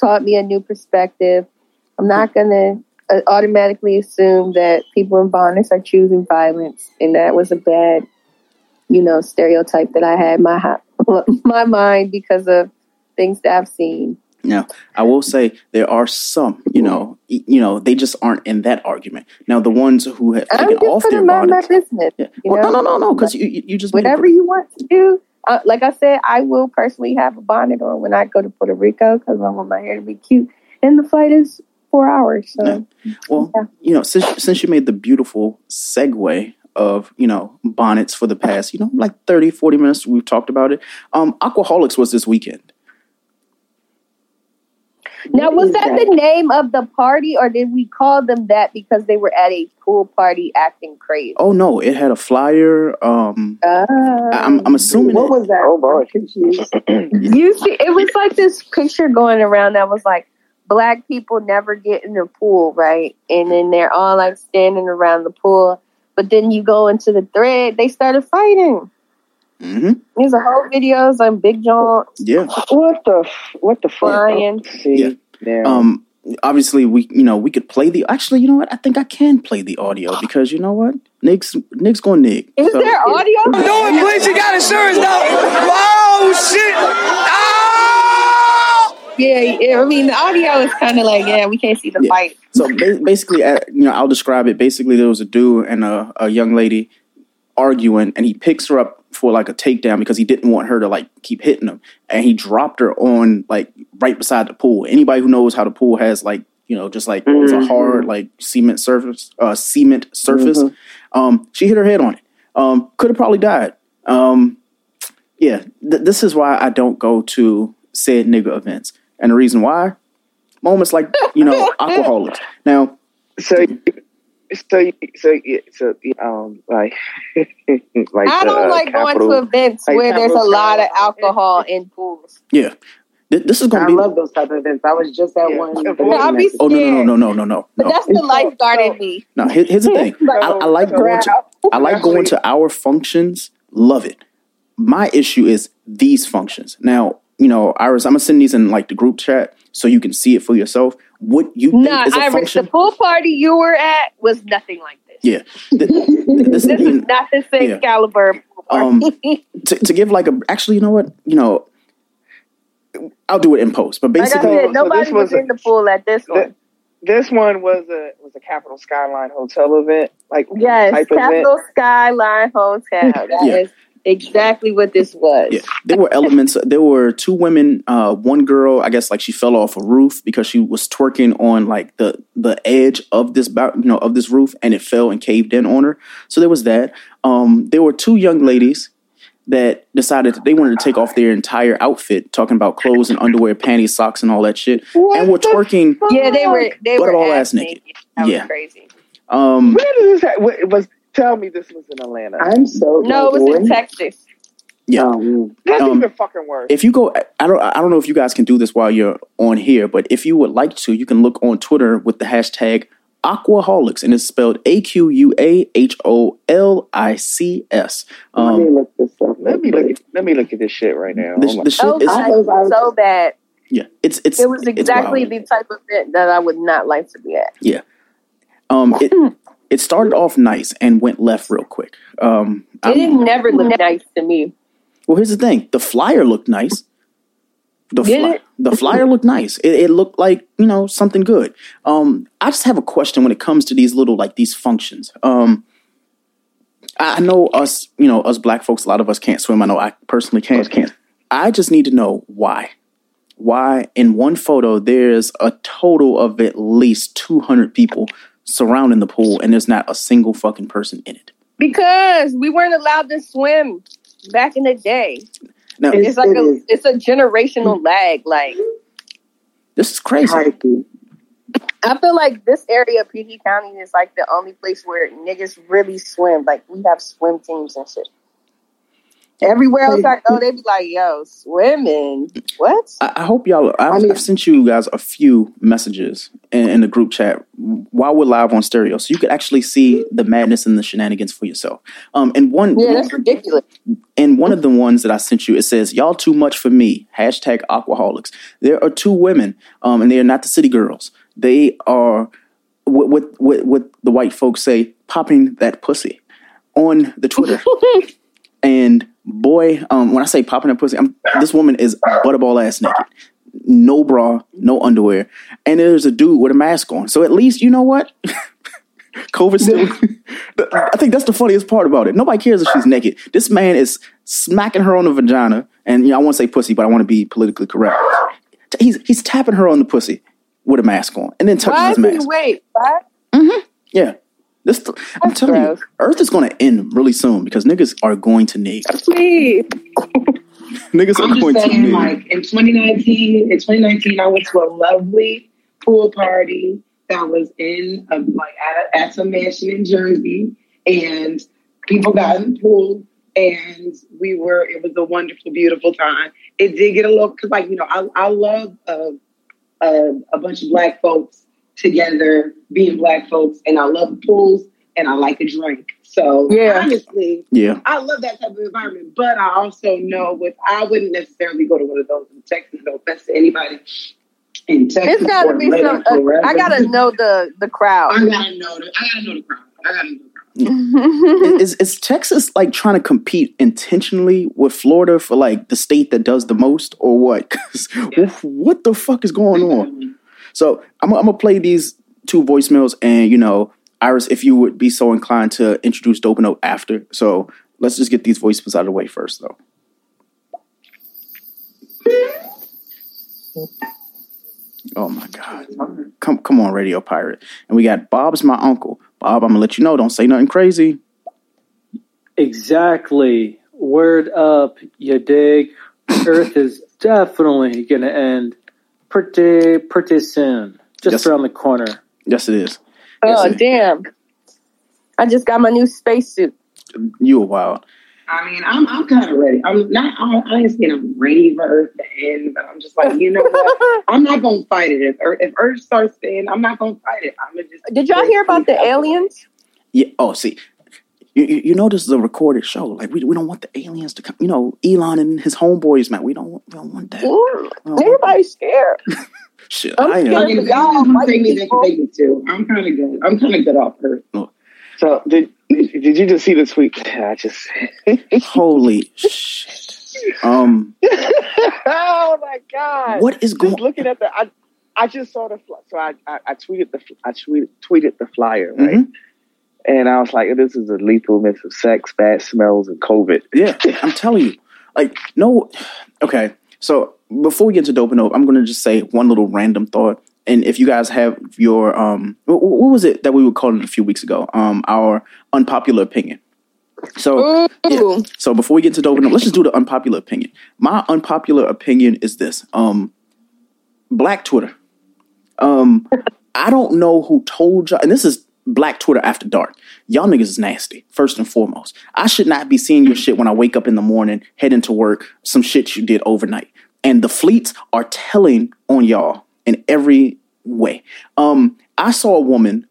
taught me a new perspective. I'm not going to uh, automatically assume that people in bonnets are choosing violence, and that was a bad, you know, stereotype that I had my my mind because of things that I've seen. Now, I will say there are some, you know, you know, they just aren't in that argument. Now, the ones who have taken off their my business. Yeah. Well, no, no, no, no, because you, you just whatever you want to do. Uh, like I said, I will personally have a bonnet on when I go to Puerto Rico because I want my hair to be cute, and the flight is four hours. So, yeah. well, yeah. you know, since since you made the beautiful segue of you know bonnets for the past you know like 30 40 minutes we've talked about it um aquaholics was this weekend now, was that, the name of the party, or did we call them that because they were at a pool party acting crazy? Oh no, it had a flyer. Um, uh, I'm, I'm assuming. What it, was that? Oh boy, you see, it was like this picture going around that was like black people never get in the pool, right? And then they're all like standing around the pool. But then you go into the thread, they started fighting. Mm-hmm. There's a whole videos on Big John. Yeah. What the what the fuck? Yeah. yeah. Um. Obviously, we you know we could play the. Actually, you know what? I think I can play the audio because you know what? Nick's Nick's going Nick. Is so, there audio? I'm doing, please. You got insurance now. Oh shit! Oh! Yeah, I mean the audio is kind of like yeah, we can't see the yeah. fight. So basically, uh, you know, I'll describe it. Basically, there was a dude and a, a young lady arguing, and he picks her up for like a takedown because he didn't want her to like keep hitting him, and he dropped her on like right beside the pool. Anybody who knows how the pool has like you know just like mm-hmm. it's a hard like cement surface, uh, cement surface. Mm-hmm. Um, she hit her head on it. Um, could have probably died. Um, yeah, th- this is why I don't go to said nigga events, and the reason why moments like you know alcoholics. Now, so so so so um like like I don't uh, like capital, going to events like where there's a lot of alcohol in pools. Yeah. This is going to be. I love those type of events. I was just at yeah. one. No, I'll be oh no no no no no no But that's the lifeguard in me. No, here, here's the thing. I, I like going to I like going to our functions. Love it. my issue is these functions. Now, you know, Iris, I'm gonna send these in like the group chat so you can see it for yourself. What you think Nah, is a Iris, function? the pool party you were at was nothing like this. yeah. Th- this, This is not the same Yeah. caliber. um to, to give like a actually you know what you know i'll do it in post but basically, like I basically said, nobody was, in the pool at this one. This one was a was a Capital Skyline Hotel event, like Yes, type event. Capital Skyline Hotel. That is Yeah. Exactly what this was. yeah there were elements there were two women uh one girl i guess like she fell off a roof because she was twerking on like the the edge of this bou- you know of this roof and it fell and caved in on her so there was that um there were two young ladies that decided that they wanted to take off their entire outfit talking about clothes and underwear panties socks and all that shit and were twerking Yeah, they were they Butt were all ass ass naked. naked. That was Yeah. crazy. um Where did this? Ha- was tell me this was in Atlanta. I'm so No, it was in Texas. yeah Um, That's um, even fucking worse. if you go i don't i don't know if you guys can do this while you're on here but if you would like to you can look on twitter with the hashtag aquaholics and it's spelled a-q-u-a-h-o-l-i-c-s let me um look this up. let me look. At, let me look at this shit right now. the, Oh my- the shit Oh, is I so bad. yeah it's it's It was exactly the type of event that I would not like to be at. yeah um it it started off nice and went left real quick um It I'm- didn't never look nice to me. Well, here's the thing: the flyer looked nice. The fly, it? the flyer looked nice. It, it looked like you know something good. Um, I just have a question when it comes to these little like these functions. Um, I I know us, you know, us black folks. A lot of us can't swim. I know I personally can't. Can't. I just need to know why. Why in one photo there's a total of at least 200 people surrounding the pool and there's not a single fucking person in it. Because we weren't allowed to swim back in the day. Now, It's like it a is. it's a generational lag. Like this is crazy. I feel like this area of PG County is like the only place where niggas really swim. Like we have swim teams and shit. Everywhere else I go, they be like, "Yo, swimming? What?" I, I hope y'all. I've, I've sent you guys a few messages in, in the group chat while we're live on stereo, so you could actually see the madness and the shenanigans for yourself. Um, and one, Yeah, that's ridiculous. and one of the ones that I sent you, it says, "Y'all too much for me." Hashtag Aquaholics. There are two women, um, and they are not the city girls. They are what what what, what the white folks say, popping that pussy on the Twitter. and boy, um, when I say popping that pussy, I'm, this woman is butterball ass naked, no bra, no underwear, and there's a dude with a mask on. So at least you know what. COVID still. I think that's the funniest part about it. Nobody cares if she's naked. This man is smacking her on the vagina, and you know, I want to say pussy, but I want to be politically correct. He's he's tapping her on the pussy with a mask on, and then touching his mask. wait? What? Yeah, this. I'm telling you, Earth is going to end really soon because niggas are going to nig. Please. Niggas I'm are going just to saying, nig. like in 2019, in 2019, I went to a lovely pool party that was in a, like at, a, at some mansion in Jersey, and people got in the pool, and we were. It was a wonderful, beautiful time. It did get a little because, like you know, I I love uh, uh, a bunch of black folks together being black folks, and I love pools, and I like a drink. So Yeah. honestly, Yeah. I love that type of environment, but I also know with I wouldn't necessarily go to one of those in Texas. No offense to anybody in Texas. It's got to be some. Uh. I gotta know the the crowd. I gotta know the. I gotta know the crowd. I gotta know the crowd. is, is Texas like trying to compete intentionally with Florida for like the state that does the most, or what? 'Cause what the fuck is going on? So I'm, I'm gonna play these two voicemails, and you know, Iris, if you would be so inclined to introduce Dope Note after. So let's just get these voicemails out of the way first, though. Oh my God! Come, come on, Radio Pirate, and we got Bob's my uncle. Bob, I'm gonna let you know. Don't say nothing crazy. Exactly. Word up, you dig? Earth is definitely to end pretty, pretty soon. Just Yes. around the corner. Yes, it is. Oh damn! I just got my new spacesuit. You a wild. I mean, I'm I'm kind of ready. I'm not. I, I ain't saying I'm ready for Earth to end, but I'm just like, you know what? I'm not gonna fight it. If Earth, if Earth starts to end, I'm not gonna fight it. I'm gonna just. Did y'all hear about the aliens? Yeah. Oh, see, you, you know this is a recorded show. Like we we don't want the aliens to come. You know, Elon and his homeboys, man. We don't we don't want that. Mm, everybody's scared. Shit, I'm I am. scared y'all. I'm white take me, they people. can take me too. I'm kind of good. I'm kind of good off her. So did did you just see the tweet? I just Holy shit. Um, oh my god! What is going- looking at the, I, I just saw the, so I, I, I tweeted the, I tweeted, tweeted the flyer, right? Mm-hmm. And I was like, this is a lethal mix of sex, bad smells, and COVID. Yeah, I'm telling you. Like, no. Okay, so before we get to dope and dope, I'm going to just say one little random thought. And if you guys have your, um, what, what was it that we were calling it a few weeks ago? Um, our unpopular opinion. So, yeah. so before we get to dope and dope, let's just do the unpopular opinion. My unpopular opinion is this: um, Black Twitter. Um, I don't know who told y'all, and this is Black Twitter after dark. Y'all niggas is nasty, first and foremost. I should not be seeing your shit when I wake up in the morning, heading to work, some shit you did overnight. And the fleets are telling on y'all in every way. Um, I saw a woman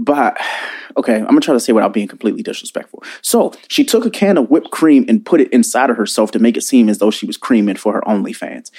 but okay, I'm gonna try to say without being completely disrespectful. So she took a can of whipped cream and put it inside of herself to make it seem as though she was creaming for her OnlyFans.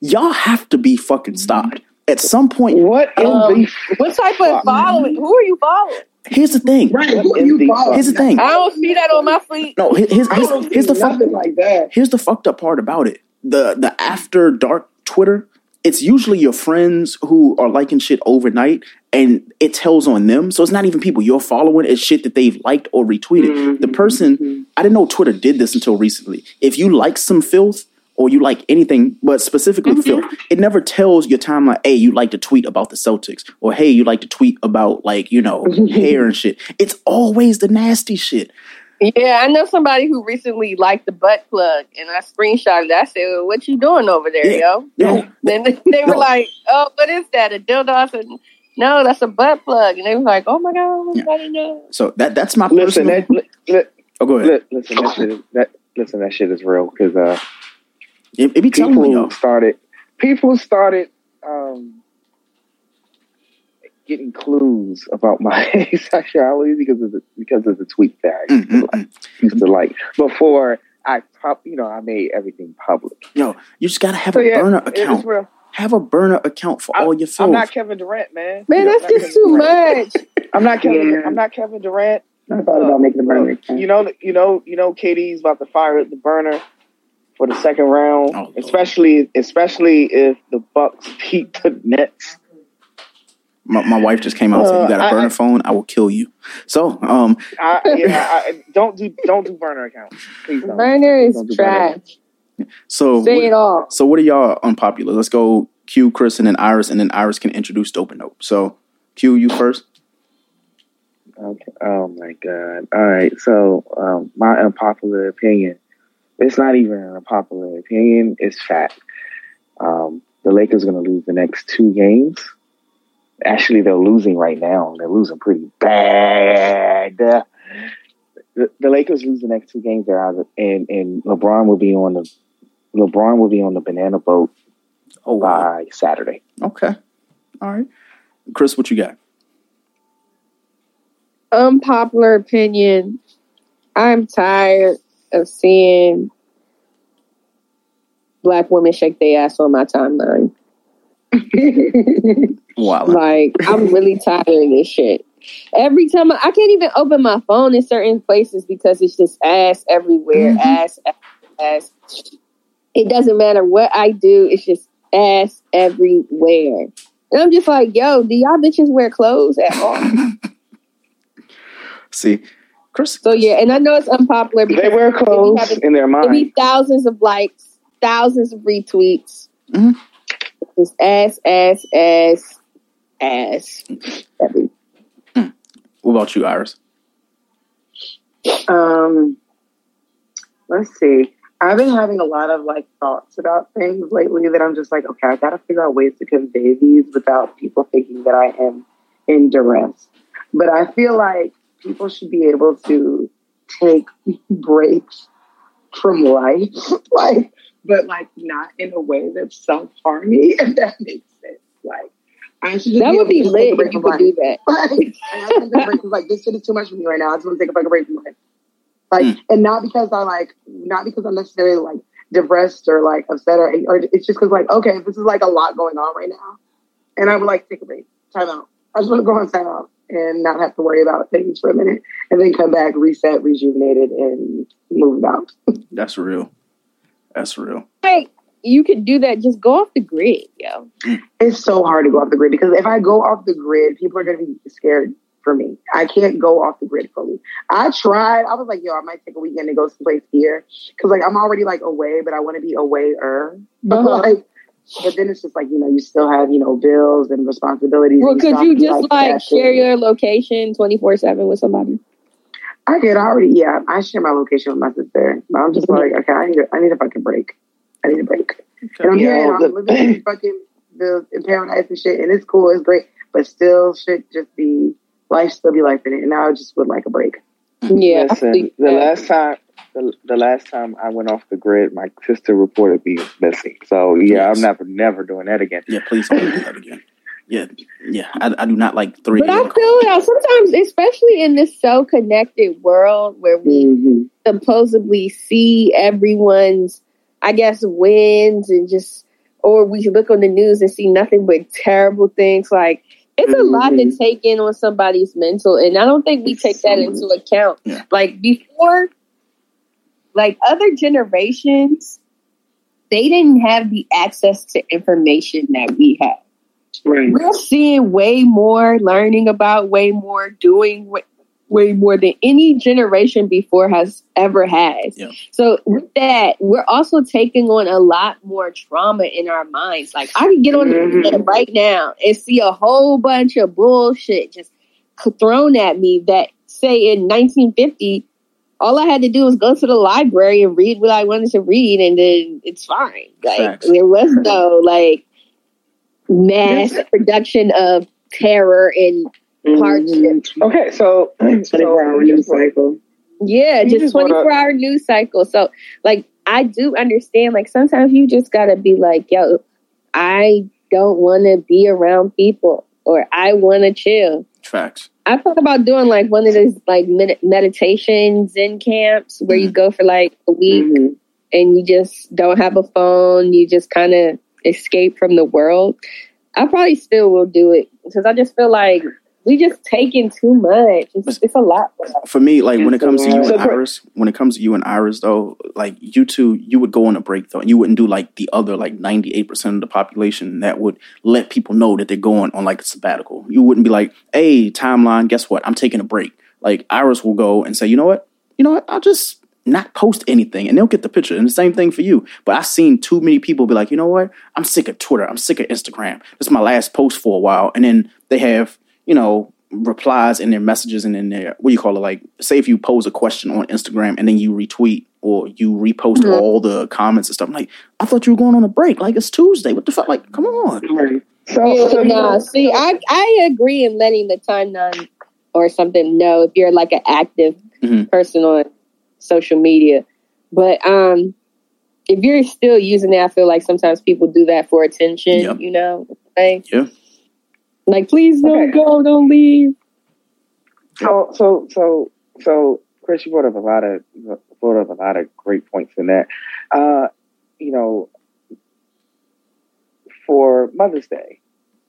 Y'all have to be fucking stopped. At some point, what Um, what type of following? Who are you following? Here's the thing. Right, who are you following? Here's the thing. I don't see that on my feed. No, here- here's, here's, here's the fuck, nothing like that. here's the fucked up part about it. The the after dark Twitter, it's usually your friends who are liking shit overnight and it tells on them. So it's not even people you're following, it's shit that they've liked or retweeted. The person I didn't know Twitter did this until recently. If you like some filth or you like anything, but specifically filth, it never tells your timeline, hey, you like to tweet about the Celtics, or hey, you like to tweet about like, you know, hair and shit. It's always the nasty shit. Yeah, I know somebody who recently liked the butt plug, and I screenshotted. it. I said, well, "What you doing over there, yo?" No. Then they were like, "Oh, what is that? A dildo?" I said, "No, that's a butt plug." And they were like, "Oh my god, I didn't know." So that that's my Listen, personal. that, li- li- oh, go ahead. li- listen, that shit that, listen, that shit is real because uh, it, it be telling me, people y'all. started, people started um, getting clues about my sexuality because of the because of the tweet that I used, to, like, used to like before I pub, you know, I made everything public. Yo, you just gotta have So, a yeah, burner account. Have a burner account for all your filth. I'm not Kevin Durant, man. Man, I'm that's not just too much. I'm not Kevin. Yeah. I'm not Kevin Durant. I thought about making a burner account. You know, you know, you know, KD's about to fire the burner for the second round, Oh, especially especially if the Bucks beat the Nets. My, my wife just came out and said, "You got a Uh, I- burner I- phone? I will kill you." So, um, I, yeah, I, don't do don't do burner accounts. Please don't. Burner is Don't do burner. trash. so Say what- it all. So, what are y'all unpopular? Let's go. Q, Chris, and then Iris, and then Iris can introduce Dope and Dope. So, Q, you first. Okay. Oh my god. All right. So um, my unpopular opinion. It's not even an unpopular opinion. It's fact. Um, the Lakers are going to lose the next two games. Actually, they're losing right now. They're losing pretty bad. The, the Lakers lose the next two games. They're out, of, and and LeBron will be on the LeBron will be on the banana boat Oh, wow. by Saturday. Okay. All right. Chris, what you got? Unpopular opinion. I'm tired of seeing black women shake their ass on my timeline. Wow. Like, I'm really tired of this shit. Every time I, I can't even open my phone in certain places because it's just ass everywhere, mm-hmm. ass, ass, ass. It doesn't matter what I do, it's just ass everywhere. And I'm just like, yo, do y'all bitches wear clothes at all? See, Chris. So yeah, and I know it's unpopular because They wear it be clothes having- in their it mind. be thousands of likes, thousands of retweets. Mhm. Just ass, ass, ass, ass. Every- What about you, Iris? Um, let's see. I've been having a lot of like thoughts about things lately that I'm just like, okay, I got to figure out ways to convey these without people thinking that I am in duress. But I feel like people should be able to take breaks from life, like, but like not in a way that's self harming. If that makes sense, like. I should just That be would be to lit if you from could do that. Like, I have to take a break from like this shit is too much for me right now. I just want to take a fucking break from life. Like, mm. and not because I like, not because I'm necessarily like depressed or like upset or, or it's just because like, okay, this is like a lot going on right now. And I would like take a break, time out. I just want to go on time out and not have to worry about things for a minute and then come back, reset, rejuvenated, and move out. That's real. That's real. Hey, you could do that. Just go off the grid, yo. It's so hard to go off the grid because if I go off the grid, people are going to be scared for me. I can't go off the grid fully. I tried. I was like, yo, I might take a weekend to go someplace here because like I'm already like away, but I want to be awayer. But uh-huh. like, but then it's just like you know, you still have you know bills and responsibilities. Well, could you just like, like share your location twenty four seven with somebody? I could already, yeah. I share my location with my sister, but I'm just like, okay, I need a, I need a fucking break. I need a break. And I'm yeah, here, I'm living in fucking the in paradise and shit, and it's cool, it's great, but still, shit just be life still be life in it, and I just would like a break. Yeah. Listen, the last time the, the last time I went off the grid, my sister reported me missing. So yeah, yes. I'm never never doing that again. Yeah, please don't do that again. Yeah, yeah, I, I do not like three. But I feel like sometimes, especially in this so connected world where we mm-hmm. supposedly see everyone's, I guess, wins and just, or we look on the news and see nothing but terrible things. Like it's mm-hmm. a lot to mm-hmm. take in on somebody's mental, and I don't think we take that into account. Yeah. Like before, like other generations, they didn't have the access to information that we have. Right. We're seeing way more, learning about way more, doing way, way more than any generation before has ever has. Yeah. So with that, we're also taking on a lot more trauma in our minds. Like I can get on mm-hmm. the right now and see a whole bunch of bullshit just thrown at me that say in 1950 all I had to do was go to the library and read what I wanted to read, and then it's fine. Like Facts. there was no like mass production of terror and hardship. Mm-hmm. Okay, so 24 hour news cycle. Yeah, you just 24 wanna... hour news cycle. So, like, I do understand, like, sometimes you just gotta be like, yo, I don't wanna be around people or I wanna chill. Facts. I thought about doing like one of those like med- meditations in camps where mm-hmm. you go for like a week mm-hmm. and you just don't have a phone. You just kind of escape from the world, I probably still will do it because I just feel like we just taking too much. It's, it's a lot. For me, like when it comes to you and Iris, when it comes to you and Iris, though, like you two, you would go on a break though, and you wouldn't do like the other like ninety eight percent of the population that would let people know that they're going on like a sabbatical. You wouldn't be like, "Hey, timeline, guess what? I'm taking a break." Like Iris will go and say, "You know what? You know what? I'll just not post anything and they'll get the picture. And the same thing for you. But I've seen too many people be like, you know what? I'm sick of Twitter. I'm sick of Instagram. This is my last post for a while. And then they have, you know, replies in their messages and in their, what do you call it? Like, say if you pose a question on Instagram and then you retweet or you repost mm-hmm. all the comments and stuff. I'm like, I thought you were going on a break. Like, it's Tuesday. What the fuck? Like, come on. So, yeah, so no, see, I, I agree in letting the timeline or something know if you're like an active mm-hmm. person on social media. But um, if you're still using it, I feel like sometimes people do that for attention. Yep. You know, like yeah, like please don't okay. go, don't leave. So so so so Chris, you brought up a lot of brought up a lot of great points in that. Uh, you know, for Mother's Day,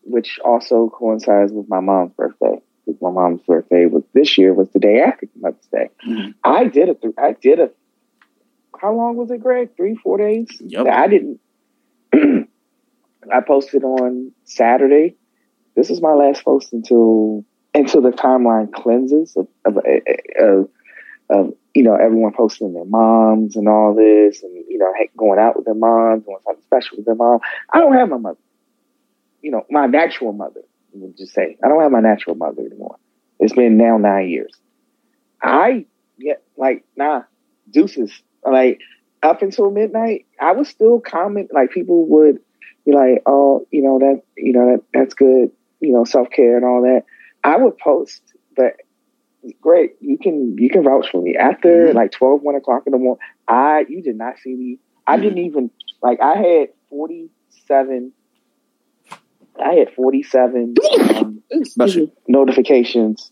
which also coincides with my mom's birthday because my mom's birthday was this year was the day after Mother's Day. Mm-hmm. I did a I did a how long was it, Greg? Three, four days? Yep. I didn't I posted on Saturday. This is my last post until until the timeline cleanses of of, of, of you know everyone posting their moms and all this, and you know going out with their moms, doing something special with their mom. I don't have my mother, you know, my natural mother would just say, I don't have my natural mother anymore. It's been now nine years. I get like, nah, deuces. Like up until midnight, I was still comment like people would be like, oh, you know, that you know, that that's good, you know, self care and all that. I would post, but great, you can you can vouch for me. After mm-hmm. like 12, 1 o'clock in the morning, I you did not see me. I mm-hmm. didn't even like I had 47 I had 47 um, notifications,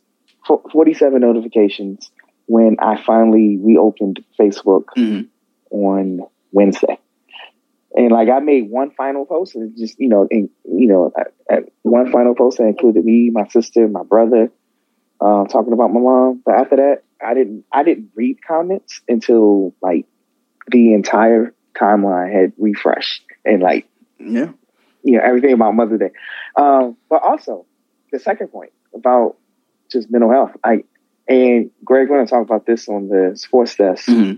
47 notifications when I finally reopened Facebook mm-hmm. on Wednesday. And like I made one final post and just, you know, and, you know, one final post that included me, my sister, my brother, uh, talking about my mom. But after that, I didn't, I didn't read comments until like the entire timeline had refreshed and like, yeah, you know, everything about Mother's Day. Um, but also the second point about just mental health. I, and Greg, we're going to talk about this on the sports desk. Mm-hmm.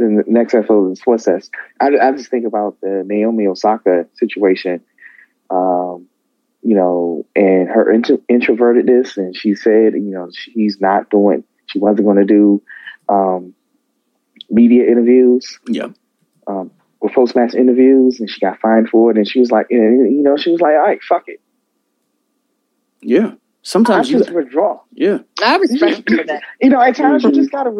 The next episode of the sports. I, I just think about the Naomi Osaka situation. Um, you know, and her intro- introvertedness, and she said, you know, she's not doing, she wasn't going to do um, media interviews. Yeah. Um, or post match interviews, and she got fined for it. And she was like, you know, she was like, all right, fuck it. Yeah. Sometimes I you just withdraw. Yeah. I respect that. You know, at times you just gotta.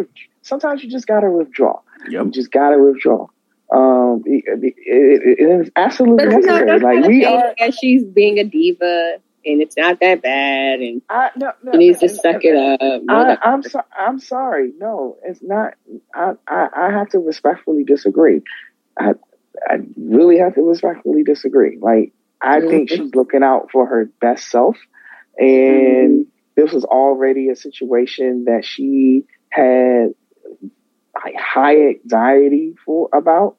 Sometimes you just gotta withdraw. Yep. You just gotta withdraw. Um, it, it, it, it is absolutely but necessary. like we are, and she's being a diva, and it's not that bad, and I, no, no, she needs no, to suck it up. I, I'm so, I'm sorry. No, it's not. I, I, I have to respectfully disagree. I, I really have to respectfully disagree. Like I mm-hmm. think she's looking out for her best self and mm-hmm. this was already a situation that she had high anxiety for about.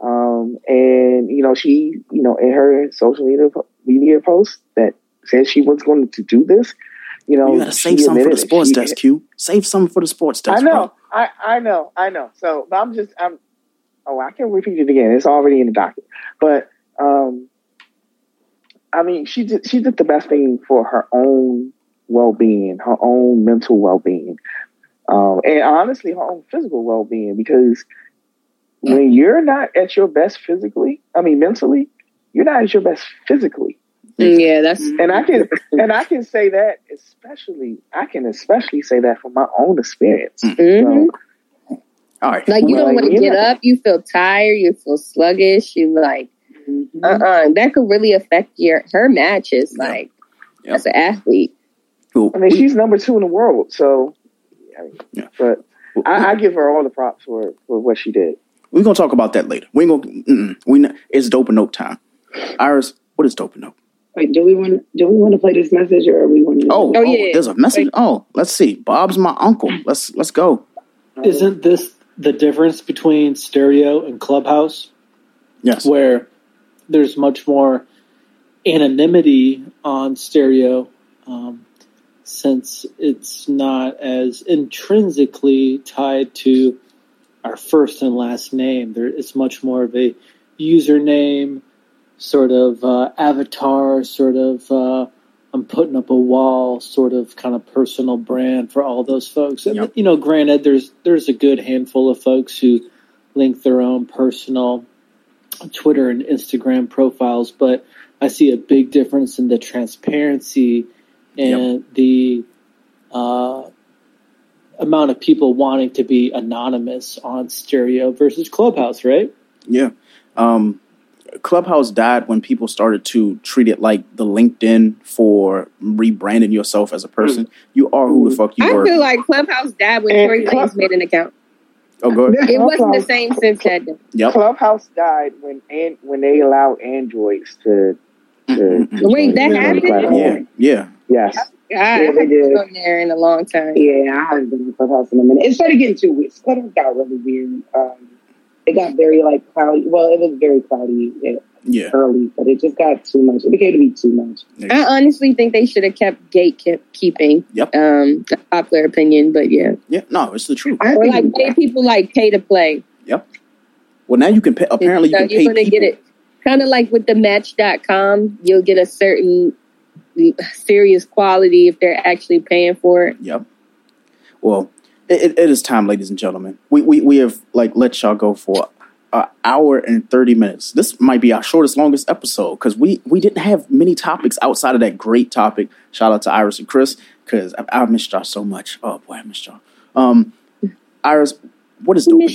Um, and you know, she, you know, in her social media media post that said she was going to do this. You know, you gotta save some for the sports desk, Q. Save some for the sports desk. I know, bro. I, I know, I know. So, but I'm just, I'm. Oh, I can repeat it again. It's already in the docket. But um, I mean, she did she did the best thing for her own well being, her own mental well being, um, and honestly, her own physical well being. Because when you're not at your best physically, I mean mentally, you're not at your best physically. Mm, yeah, that's and I can and I can say that especially I can especially say that from my own experience. Mm-hmm. So, all right, like you don't want to get up, you feel tired, you feel sluggish, you like Mm-hmm. Uh-uh. That could really affect your her matches, like yep. as an athlete. Cool. I mean, she's number two in the world, so. Yeah. But I, I, give her all the props for for what she did. We're gonna talk about that later. We ain't gonna. We it's dope and nope time. Iris, what is dope and nope? Wait, do we want do we want to play this message or are we want to? Oh, oh, yeah. There's a message. Wait. Oh, let's see. Bob's my uncle. Let's let's go. Isn't this the difference between stereo and clubhouse? Yes. Where there's much more anonymity on stereo um, since it's not as intrinsically tied to our first and last name. There, it's much more of a username, sort of uh, avatar, sort of uh, I'm putting up a wall, sort of kind of personal brand for all those folks. And yep. you know, granted, there's there's a good handful of folks who link their own personal Twitter and Instagram profiles, but I see a big difference in the transparency and yep. the uh, amount of people wanting to be anonymous on stereo versus Clubhouse, right? Yeah. Um, Clubhouse died when people started to treat it like the LinkedIn for rebranding yourself as a person. Mm. You are who the fuck you I were. I feel like Clubhouse died when Tory Lanez made an account. Oh, good. It wasn't the same since then. Yep. Clubhouse died when and when they allowed androids to. to, mm-hmm. to Wait, that happened. Yeah, yeah. Yes. God, yeah, I haven't been on there in a long time. Yeah, I haven't been on Clubhouse in a minute. It started getting too weird. Clubhouse got really weird. Um, it got very like cloudy. Well, it was very cloudy yeah. early, but it just got too much. It became to be too much. I honestly think they should have kept gatekeeping. Yep. Um, the popular opinion, but yeah. Yeah, no, it's the truth. Or like pay people like pay to play. Yep. Well, now you can pay. Apparently, you can you're gonna get it. Kind of like with the Match.com, you'll get a certain serious quality if they're actually paying for it. Yep. Well, it, it is time, ladies and gentlemen. We, we we have like let y'all go for an hour and 30 minutes. This might be our shortest, longest episode because we, we didn't have many topics outside of that great topic. Shout out to Iris and Chris because I, I missed y'all so much. Oh boy, I missed y'all. Um, Iris, what is Dope?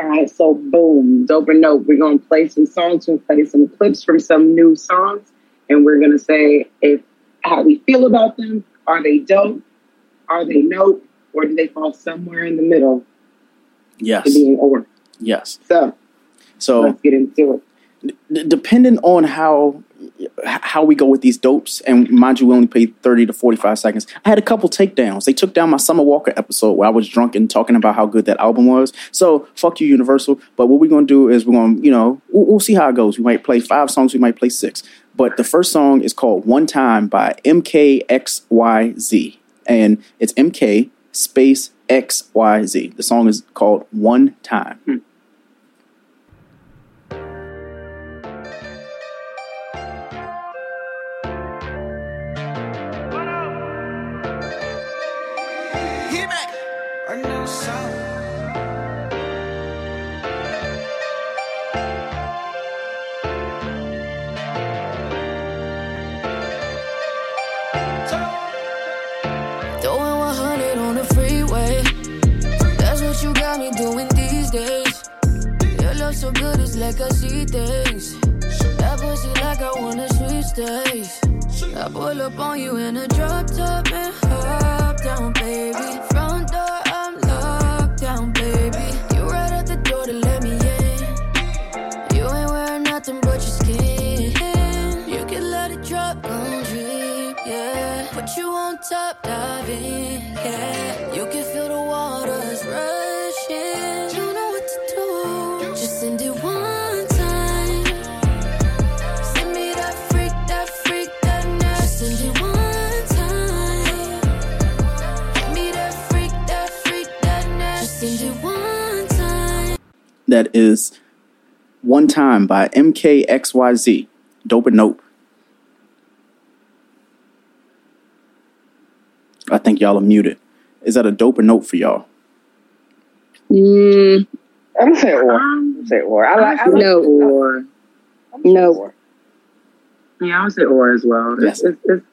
All right, so boom, Dope and Nope. We're going to play some songs, we'll play some clips from some new songs, and we're going to say if how we feel about them. Are they dope? are they note or do they fall somewhere in the middle Yes. to being or? Yes. So So let's get into it. D- depending on how how we go with these dopes, and mind you, we only played thirty to forty five seconds. I had a couple takedowns. They took down my Summer Walker episode where I was drunk and talking about how good that album was. So fuck you, Universal. But what we're gonna do is we're gonna, you know, we'll, we'll see how it goes. We might play five songs. We might play six. But the first song is called "One Time" by MKXYZ, and it's MK space XYZ. The song is called "One Time." Throwing like I see things. That pussy like I wanna sweet stays. I pull up on you in a drop top and hop down, baby. Front door, I'm locked down, baby. You right at the door to let me in. You ain't wearing nothing but your skin. You can let it drop, drip, yeah. Put you on top, dive in, yeah. You can that is One Time by MKXYZ. Dope and Nope. I think y'all are muted. Is that a dope or nope for y'all? Mm, I'm gonna say or. I'm gonna say or. I like. I like no. Or No. yeah, I would say or as well. Yes. It's, it's, it's,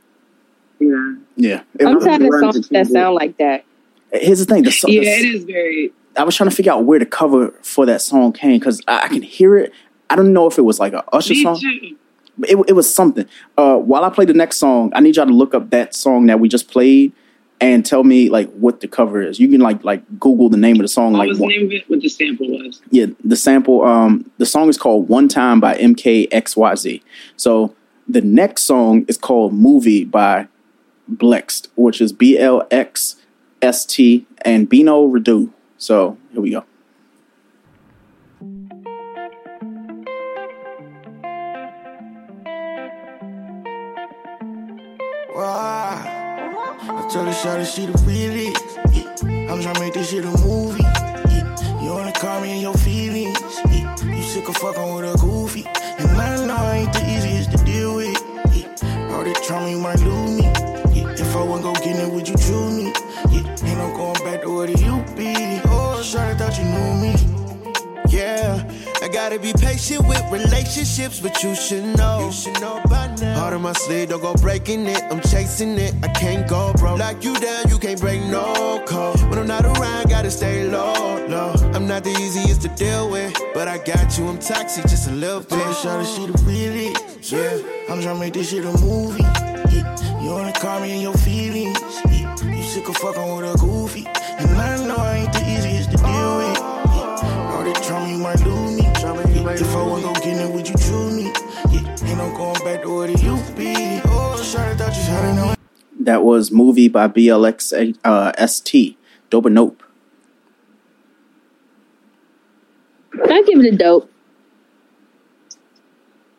yeah. Yeah. I'm It- tired of to songs that sound like that. here's the thing. The, so- Yeah, the- it is very. I was trying to figure out where the cover for that song came because I, I can hear it. I don't know if it was like a Usher Me song. too. But It, it was something. Uh, while I play the next song, I need y'all to look up that song that we just played and tell me like what the cover is. You can like like Google the name of the song. What like was the name of it? What the sample was? yeah, the sample. Um, the song is called "One Time" by MKXYZ. So the next song is called "Movie" by Blxst, which is B L X S T and Bino Rideaux. So here we go. I her shawty she the. Yeah. I'm tryna make this shit a movie. Yeah. You wanna call me in your feelings. Yeah. You sick of fucking with a goofy. And I know I ain't the easiest to deal with. Yeah. All that trauma you might lose me. Yeah. If I wasn't gon' get it, would you choose me? Yeah. Ain't no going back to you be. Shawty thought you knew me. Yeah, I gotta be patient with relationships, but you should know. You should know by now. Heart on my sleeve, don't go breaking it. I'm chasing it, I can't go broke. Lock you down, you can't break no code. When I'm not around, gotta stay low, low. I'm not the easiest to deal with, but I got you. I'm toxic, just a little bit. Her shawty she the realest. Yeah. I'm tryna make this shit a movie. Yeah. You wanna call me in your feelings. Yeah. You sick of fucking with a goofy. And I know I ain't you might lose me. Yeah. If I wasn't get it, would you choose me? Yeah. Ain't no going back to where it used to be. Oh, shawty thought you shawty know. That was "Movie" by BLX uh, ST. Dope or Nope. I give it a dope.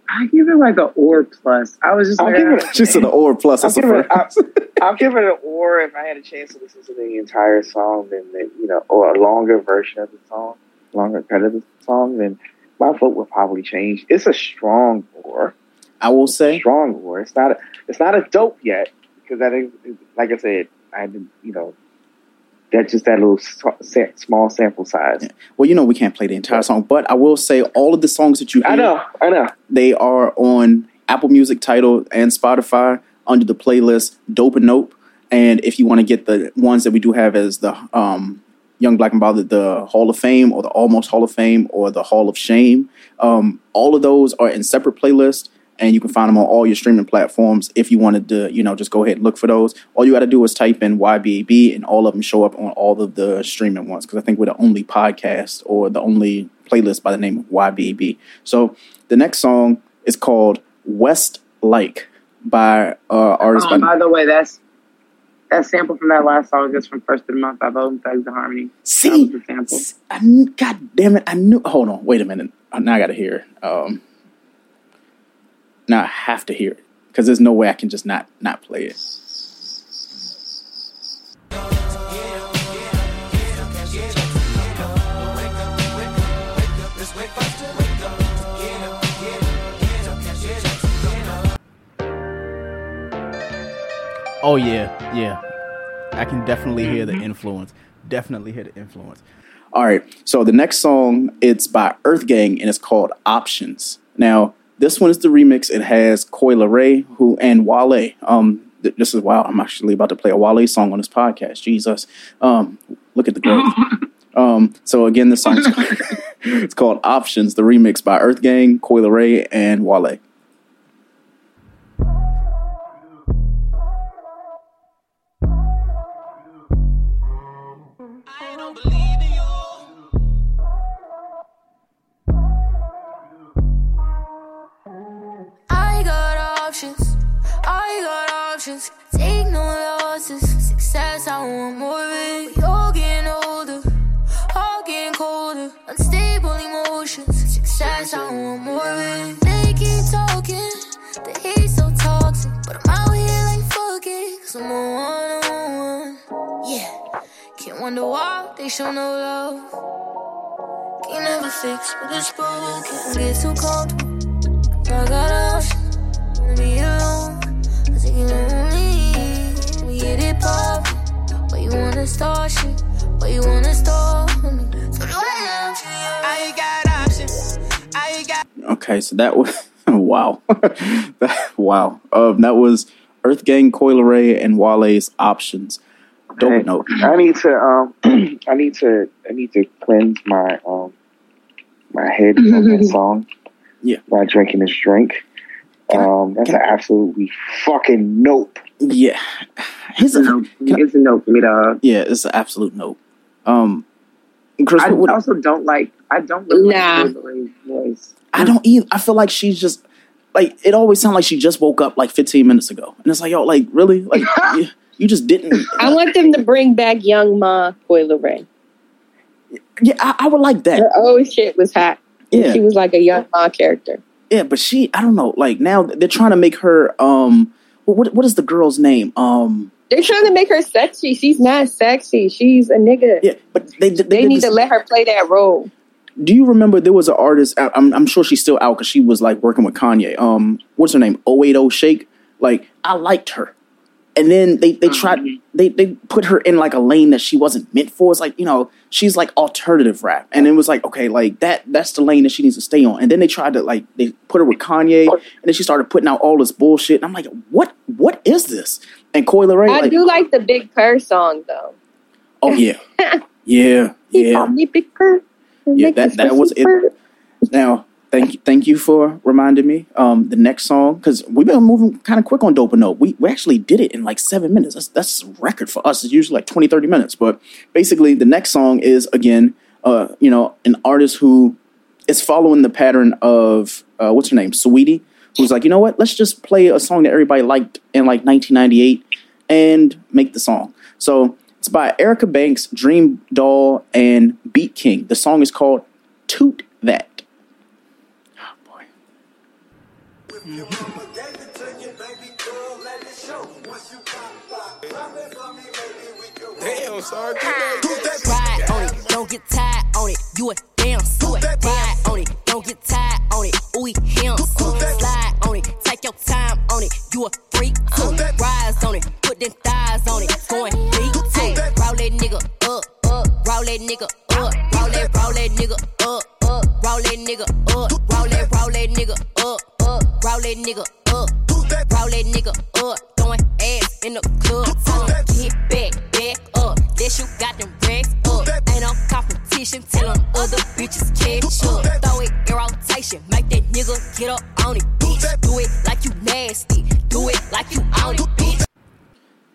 I give it like an or plus. I was just I'll like, give it. She said an or plus. I'll That's the give it. first. I'll, I'll give it an or if I had a chance to listen to the entire song, then the, you know, or a longer version of the song, of the song, then my vote would probably change. It's a strong or. I will say strong or. It's not. A, it's not a dope yet because that is, like I said, I didn't, you know, that's just that little small sample size. Well, you know we can't play the entire song, but I will say all of the songs that you hear, I know. I know. they are on Apple Music Tidal and Spotify under the playlist Dope and Nope. And if you want to get the ones that we do have as the um, Young Black and Bothered, the Hall of Fame or the Almost Hall of Fame or the Hall of Shame, um, all of those are in separate playlists. and you can find them on all your streaming platforms. If you wanted to, you know, just go ahead and look for those. All you got to do is type in YBAB, and all of them show up on all of the streaming ones. Because I think we're the only podcast or the only playlist by the name of YBAB. So the next song is called West Like by uh, artist. Um, by, by the way, that's that sample from that last song is from First of the Month by Bone Thugs-n-Harmony. See, that was the sample. I, God damn it! I knew. Hold on, wait a minute. Uh, Now I got to hear. it. Um, now I have to hear it because there's no way I can just not not play it. Oh yeah, yeah. I can definitely hear the influence. Definitely hear the influence. All right. So the next song it's by Earth Gang and it's called Options. Now this one is the remix. It has Coi Leray who and Wale. Um, th- this is wow. I'm actually about to play a Wale song on this podcast. Jesus. Um, look at the growth. um, so again, the song is called, it's called Options. The remix by Earth Gang, Coi Leray, and Wale. Success, I want more of it. All getting older. All getting colder. Unstable emotions. Success, I want more of it. They keep talking. The hate's so toxic. But I'm out here like fuck it. Cause I'm a one on one. Yeah. Can't wonder why they show no love. Can't never fix what is broken. Get too comfortable. I got options, wanna be alone. I think you get it poppin'. Why you wanna start shit? Why you wanna start me? So do I options? I got options. I got. Okay, so that was wow, That- wow. Um, that was Earth Gang, Coi Leray, and Wale's Options. Dope Hey, know. I need to um I need to I need to cleanse my um my head from that song. Yeah. By drinking this drink. Um that's an absolutely fucking nope. Yeah. Here's a, nope. It's a nope for me, dog. Yeah, it's an absolute nope. Um, Chris, I what, what- also don't like. I don't really Nah. like Coil voice. I don't either. I feel like she's just like it always sounds like she just woke up like 15 minutes ago, and it's like, yo, like really, like you, you just didn't. I want them to bring back Young Ma Coi Leray. Yeah, I, I would like that. Her old shit was hot. Yeah. She was like a Young Ma character. Yeah, but she, I don't know. Like now they're trying to make her. Um, what what is the girl's name? Um, They're trying to make her sexy. She's not sexy. She's a nigga. Yeah, but they they, They need this- to let her play that role. Do you remember there was an artist? I- I'm, I'm sure she's still out because she was like working with Kanye. Um, what's her name? 080 Shake. Like I liked her, and then they they mm-hmm. tried they they put her in like a lane that she wasn't meant for. It's like you know she's like alternative rap, and it was like okay, like that that's the lane that she needs to stay on. And then they tried to like they put her with Kanye, and then she started putting out all this bullshit. And I'm like, what what is this? And Coi Leray, I like, do like the Big Purr song though. oh yeah, yeah, yeah. Me Big Purr. Yeah, that that was it. Now, thank you, thank you for reminding me. Um, the next song because we've been moving kind of quick on Dope and Nope. We we actually did it in like seven minutes. That's that's a record for us. It's usually like 20, 30 minutes. But basically, the next song is again, uh, you know, an artist who is following the pattern of uh, what's her name, Saweetie, who's like, you know what? Let's just play a song that everybody liked in like 1998 and make the song. So it's by Erica Banks, Dream Doll, and Beat King. The song is called Toot That. Damn, sorry. Ride on it, don't get tired on it. You a damn suit. Ride on it, don't get tired on it. Ooh, him. Slide on it, take your time on it. You a freak too. Rise on it, put them thighs on it. Going deep too. Roll that nigga up, up. Roll that nigga up. Roll that, roll that nigga up, up. Roll that nigga up. Roll that, roll that nigga up roll that nigga up. Roll that nigga up. Throwing ass in the club. Tell him, get back, back up. That you got them racks up. Ain't no competition. Tell them other bitches catch up. Throw it in rotation. Make that nigga get up on it, bitch. Do it like you nasty. Do it like you own it, bitch.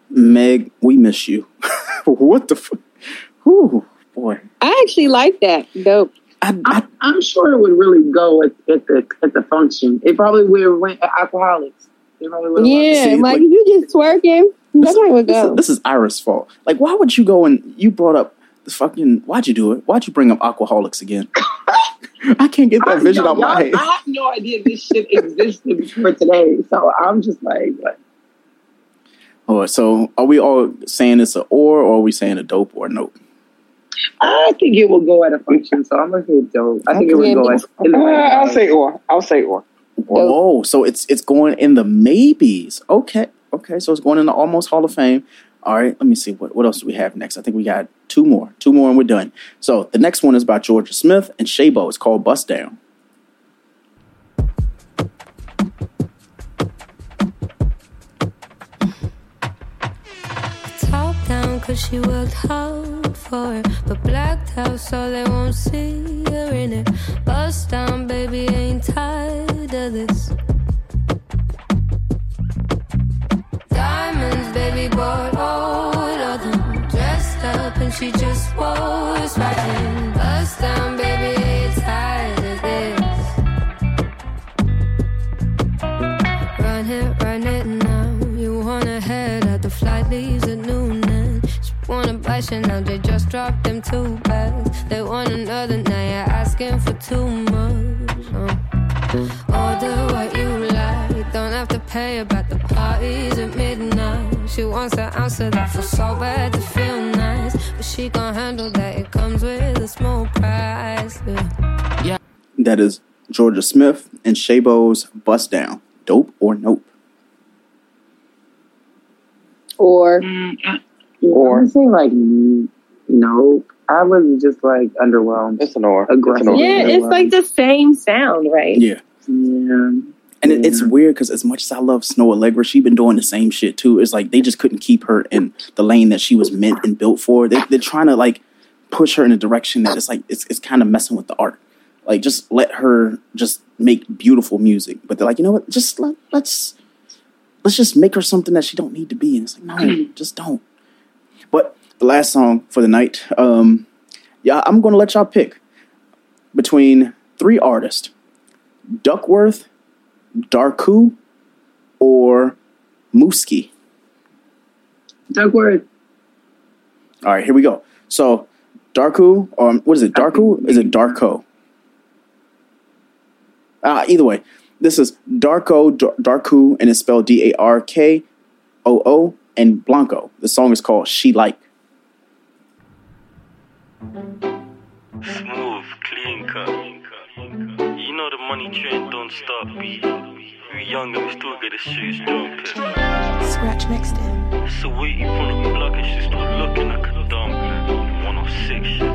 Meg, we miss you. what the fuck? Ooh, boy. I actually like that. Dope. I, I, am sure it would really go at, at the at the function. It probably would went uh, alcoholics. It probably would Yeah, See, like, like- you just twerking. That's how it would This is, go. this is Iris' fault. Like, why would you go and you brought up the fucking? Why'd you do it? Why'd you bring up alcoholics again? I can't get that I vision know, out my head. I have no idea this shit existed before today. So I'm just like, what? Oh, so are we all saying it's a or, or are we saying a dope or nope? I think it will go at a function. So I'm gonna say dope. I think it will go at. Uh, I'll say or. I'll say or. Oh, so it's it's going in the maybes. Okay, okay. So it's going in the almost Hall of Fame. All right. Let me see what what else do we have next. I think we got two more, two more, and we're done. So the next one is by Jorja Smith and Shaybo. It's called Bust Down. Cause she worked hard for it. But blacked out so they won't see her in it. Bust down baby ain't tired of this. Diamonds baby bought all of them. Dressed up and she just was right. Bust down baby wanna Chanel, they just dropped them two bags. They want another, now you're asking for too much. Uh, order what you like, don't have to pay about the parties at midnight. She wants an ounce of that, feel so bad to feel nice. But she gon' handle that, it comes with a small price. Yeah. That is Jorja Smith and Shaybo's Bust Down. Dope or nope? Or Or I'm saying like mm, no. I was just like underwhelmed. It's an or. Aggressive. yeah, it's like the same sound, right? Yeah. Yeah. And it, it's weird because as much as I love Snoh Aalegra, she's been doing the same shit too. It's like they just couldn't keep her in the lane that she was meant and built for. They, they're trying to like push her in a direction that it's like it's it's kind of messing with the art. Like just let her just make beautiful music. But they're like, you know what? Just let, let's let's just make her something that she don't need to be. And it's like, no, just don't. But the last song for the night, um, yeah, I'm gonna let y'all pick between three artists: Duckworth, Darkoo, or Mooski. Duckworth. All right, here we go. So, Darkoo, or what is it? Darkoo? Is it Darko? Uh, either way, this is Darko, Dar- Darkoo, and it's spelled D A R K O O, and Blanco. The song is called She Like. Smooth, clean cut. You know the money train don't stop beat. We young and we still get the streets jumping. Scratch mixed in. So waiting from the block and she still looking like a dumpling. 106 shit.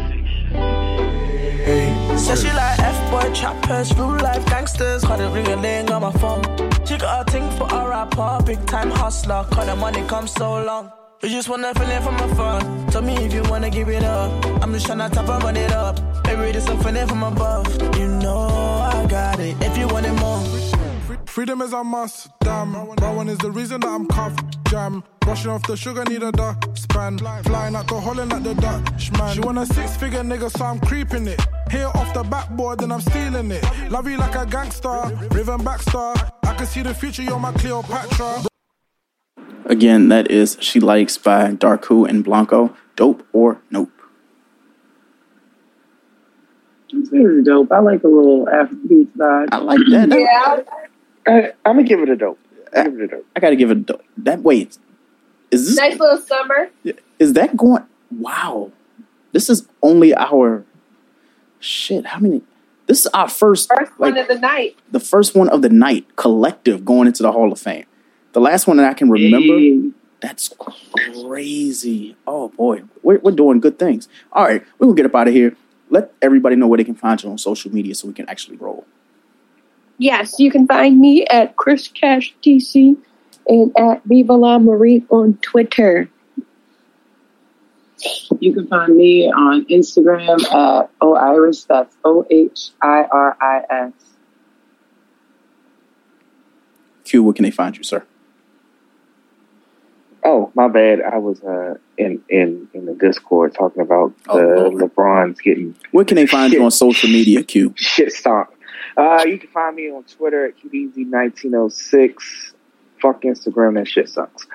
Said she like F-boy trappers, real life gangsters. Call it ring a ling on my phone. She got a thing for a rapper, big time hustler. Call the money come so long. We just wanna feel it from afar. Tell me if you wanna give it up. I'm just tryna top and run it up. Baby, this I'm feeling from above. You know I got it. If you want it more. Freedom is a must, damn. Rowan is the reason that I'm cuffed, jam. Brushing off the sugar, need a dustpan. Flying out to Holland like the Dutchman. She want a six figure nigga, so I'm creeping it. Here off the backboard, then I'm stealing it. Love you like a gangster, Riven Baxter. I can see the future, you're my Cleopatra. Again, that is She Likes by Darkoo and Blanco. Dope or nope? This is dope. I like a little Afrobeat vibe. I like that. Yeah. I, I'm gonna give it a dope. I give it a dope. I gotta give it a dope. That wait, is this Nice little summer. is that going? Wow, this is only our shit. How many? This is our first, First like, one of the night. the first one of the night collective going into the Hall of Fame. The last one that I can remember. That's crazy. Oh boy, we're, we're doing good things. All right, we're gonna get up out of here. Let everybody know where they can find you on social media so we can actually roll. Yes, you can find me at Chris Cash TC and at Viva La Marie on Twitter. You can find me on Instagram at OhIris. That's O H I R I S. Q, where can they find you, sir? Oh, my bad. I was uh, in in in the Discord talking about Oh, the Lord. LeBron's getting Where can they find you on social media, Q? shit stomped. Uh, you can find me on Twitter at QDZ1906. Fuck Instagram, that shit sucks.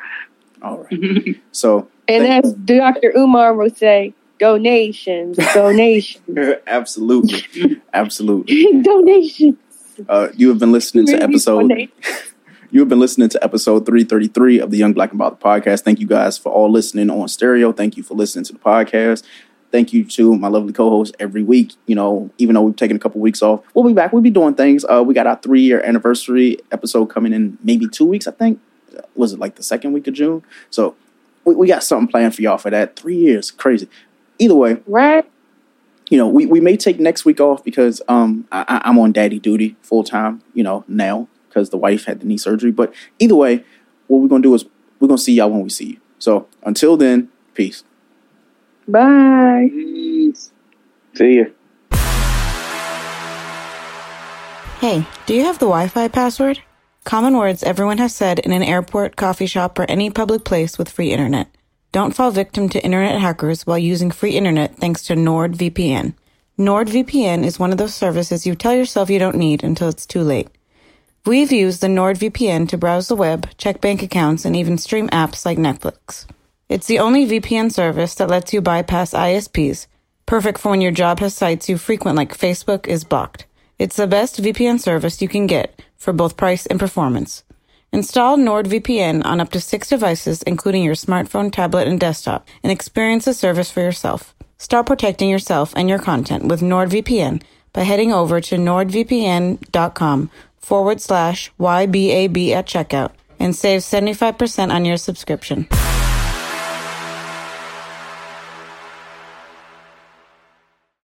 All right. So And as Dr. Umar would say, donations, donations, absolutely, absolutely. donations. Uh, you have been listening to episode. You have been listening to episode 333 of the Young Black and Bothered podcast. Thank you guys for all listening on stereo. Thank you for listening to the podcast. Thank you to my lovely co-host every week. You know, even though we've taken a couple weeks off, we'll be back. We'll be doing things. Uh, we got our three-year anniversary episode coming in maybe two weeks, I think. Was it like the second week of June? So we, we got something planned for y'all for that. Three years, crazy. Either way, right? You know, we, we may take next week off because um I, I- I'm on daddy duty full time. You know now because the wife had the knee surgery. But either way, what we're gonna do is we're gonna see y'all when we see you. So until then, peace. Bye. See ya. Hey, do you have the Wi Fi password? Common words everyone has said in an airport, coffee shop, or any public place with free internet. Don't fall victim to internet hackers while using free internet thanks to NordVPN. NordVPN is one of those services you tell yourself you don't need until it's too late. We've used the NordVPN to browse the web, check bank accounts, and even stream apps like Netflix. It's the only VPN service that lets you bypass ISPs, perfect for when your job has sites you frequent like Facebook is blocked. It's the best VPN service you can get for both price and performance. Install NordVPN on up to six devices, including your smartphone, tablet, and desktop, and experience the service for yourself. Start protecting yourself and your content with NordVPN by heading over to nordvpn.com forward slash YBAB at checkout and save 75% on your subscription.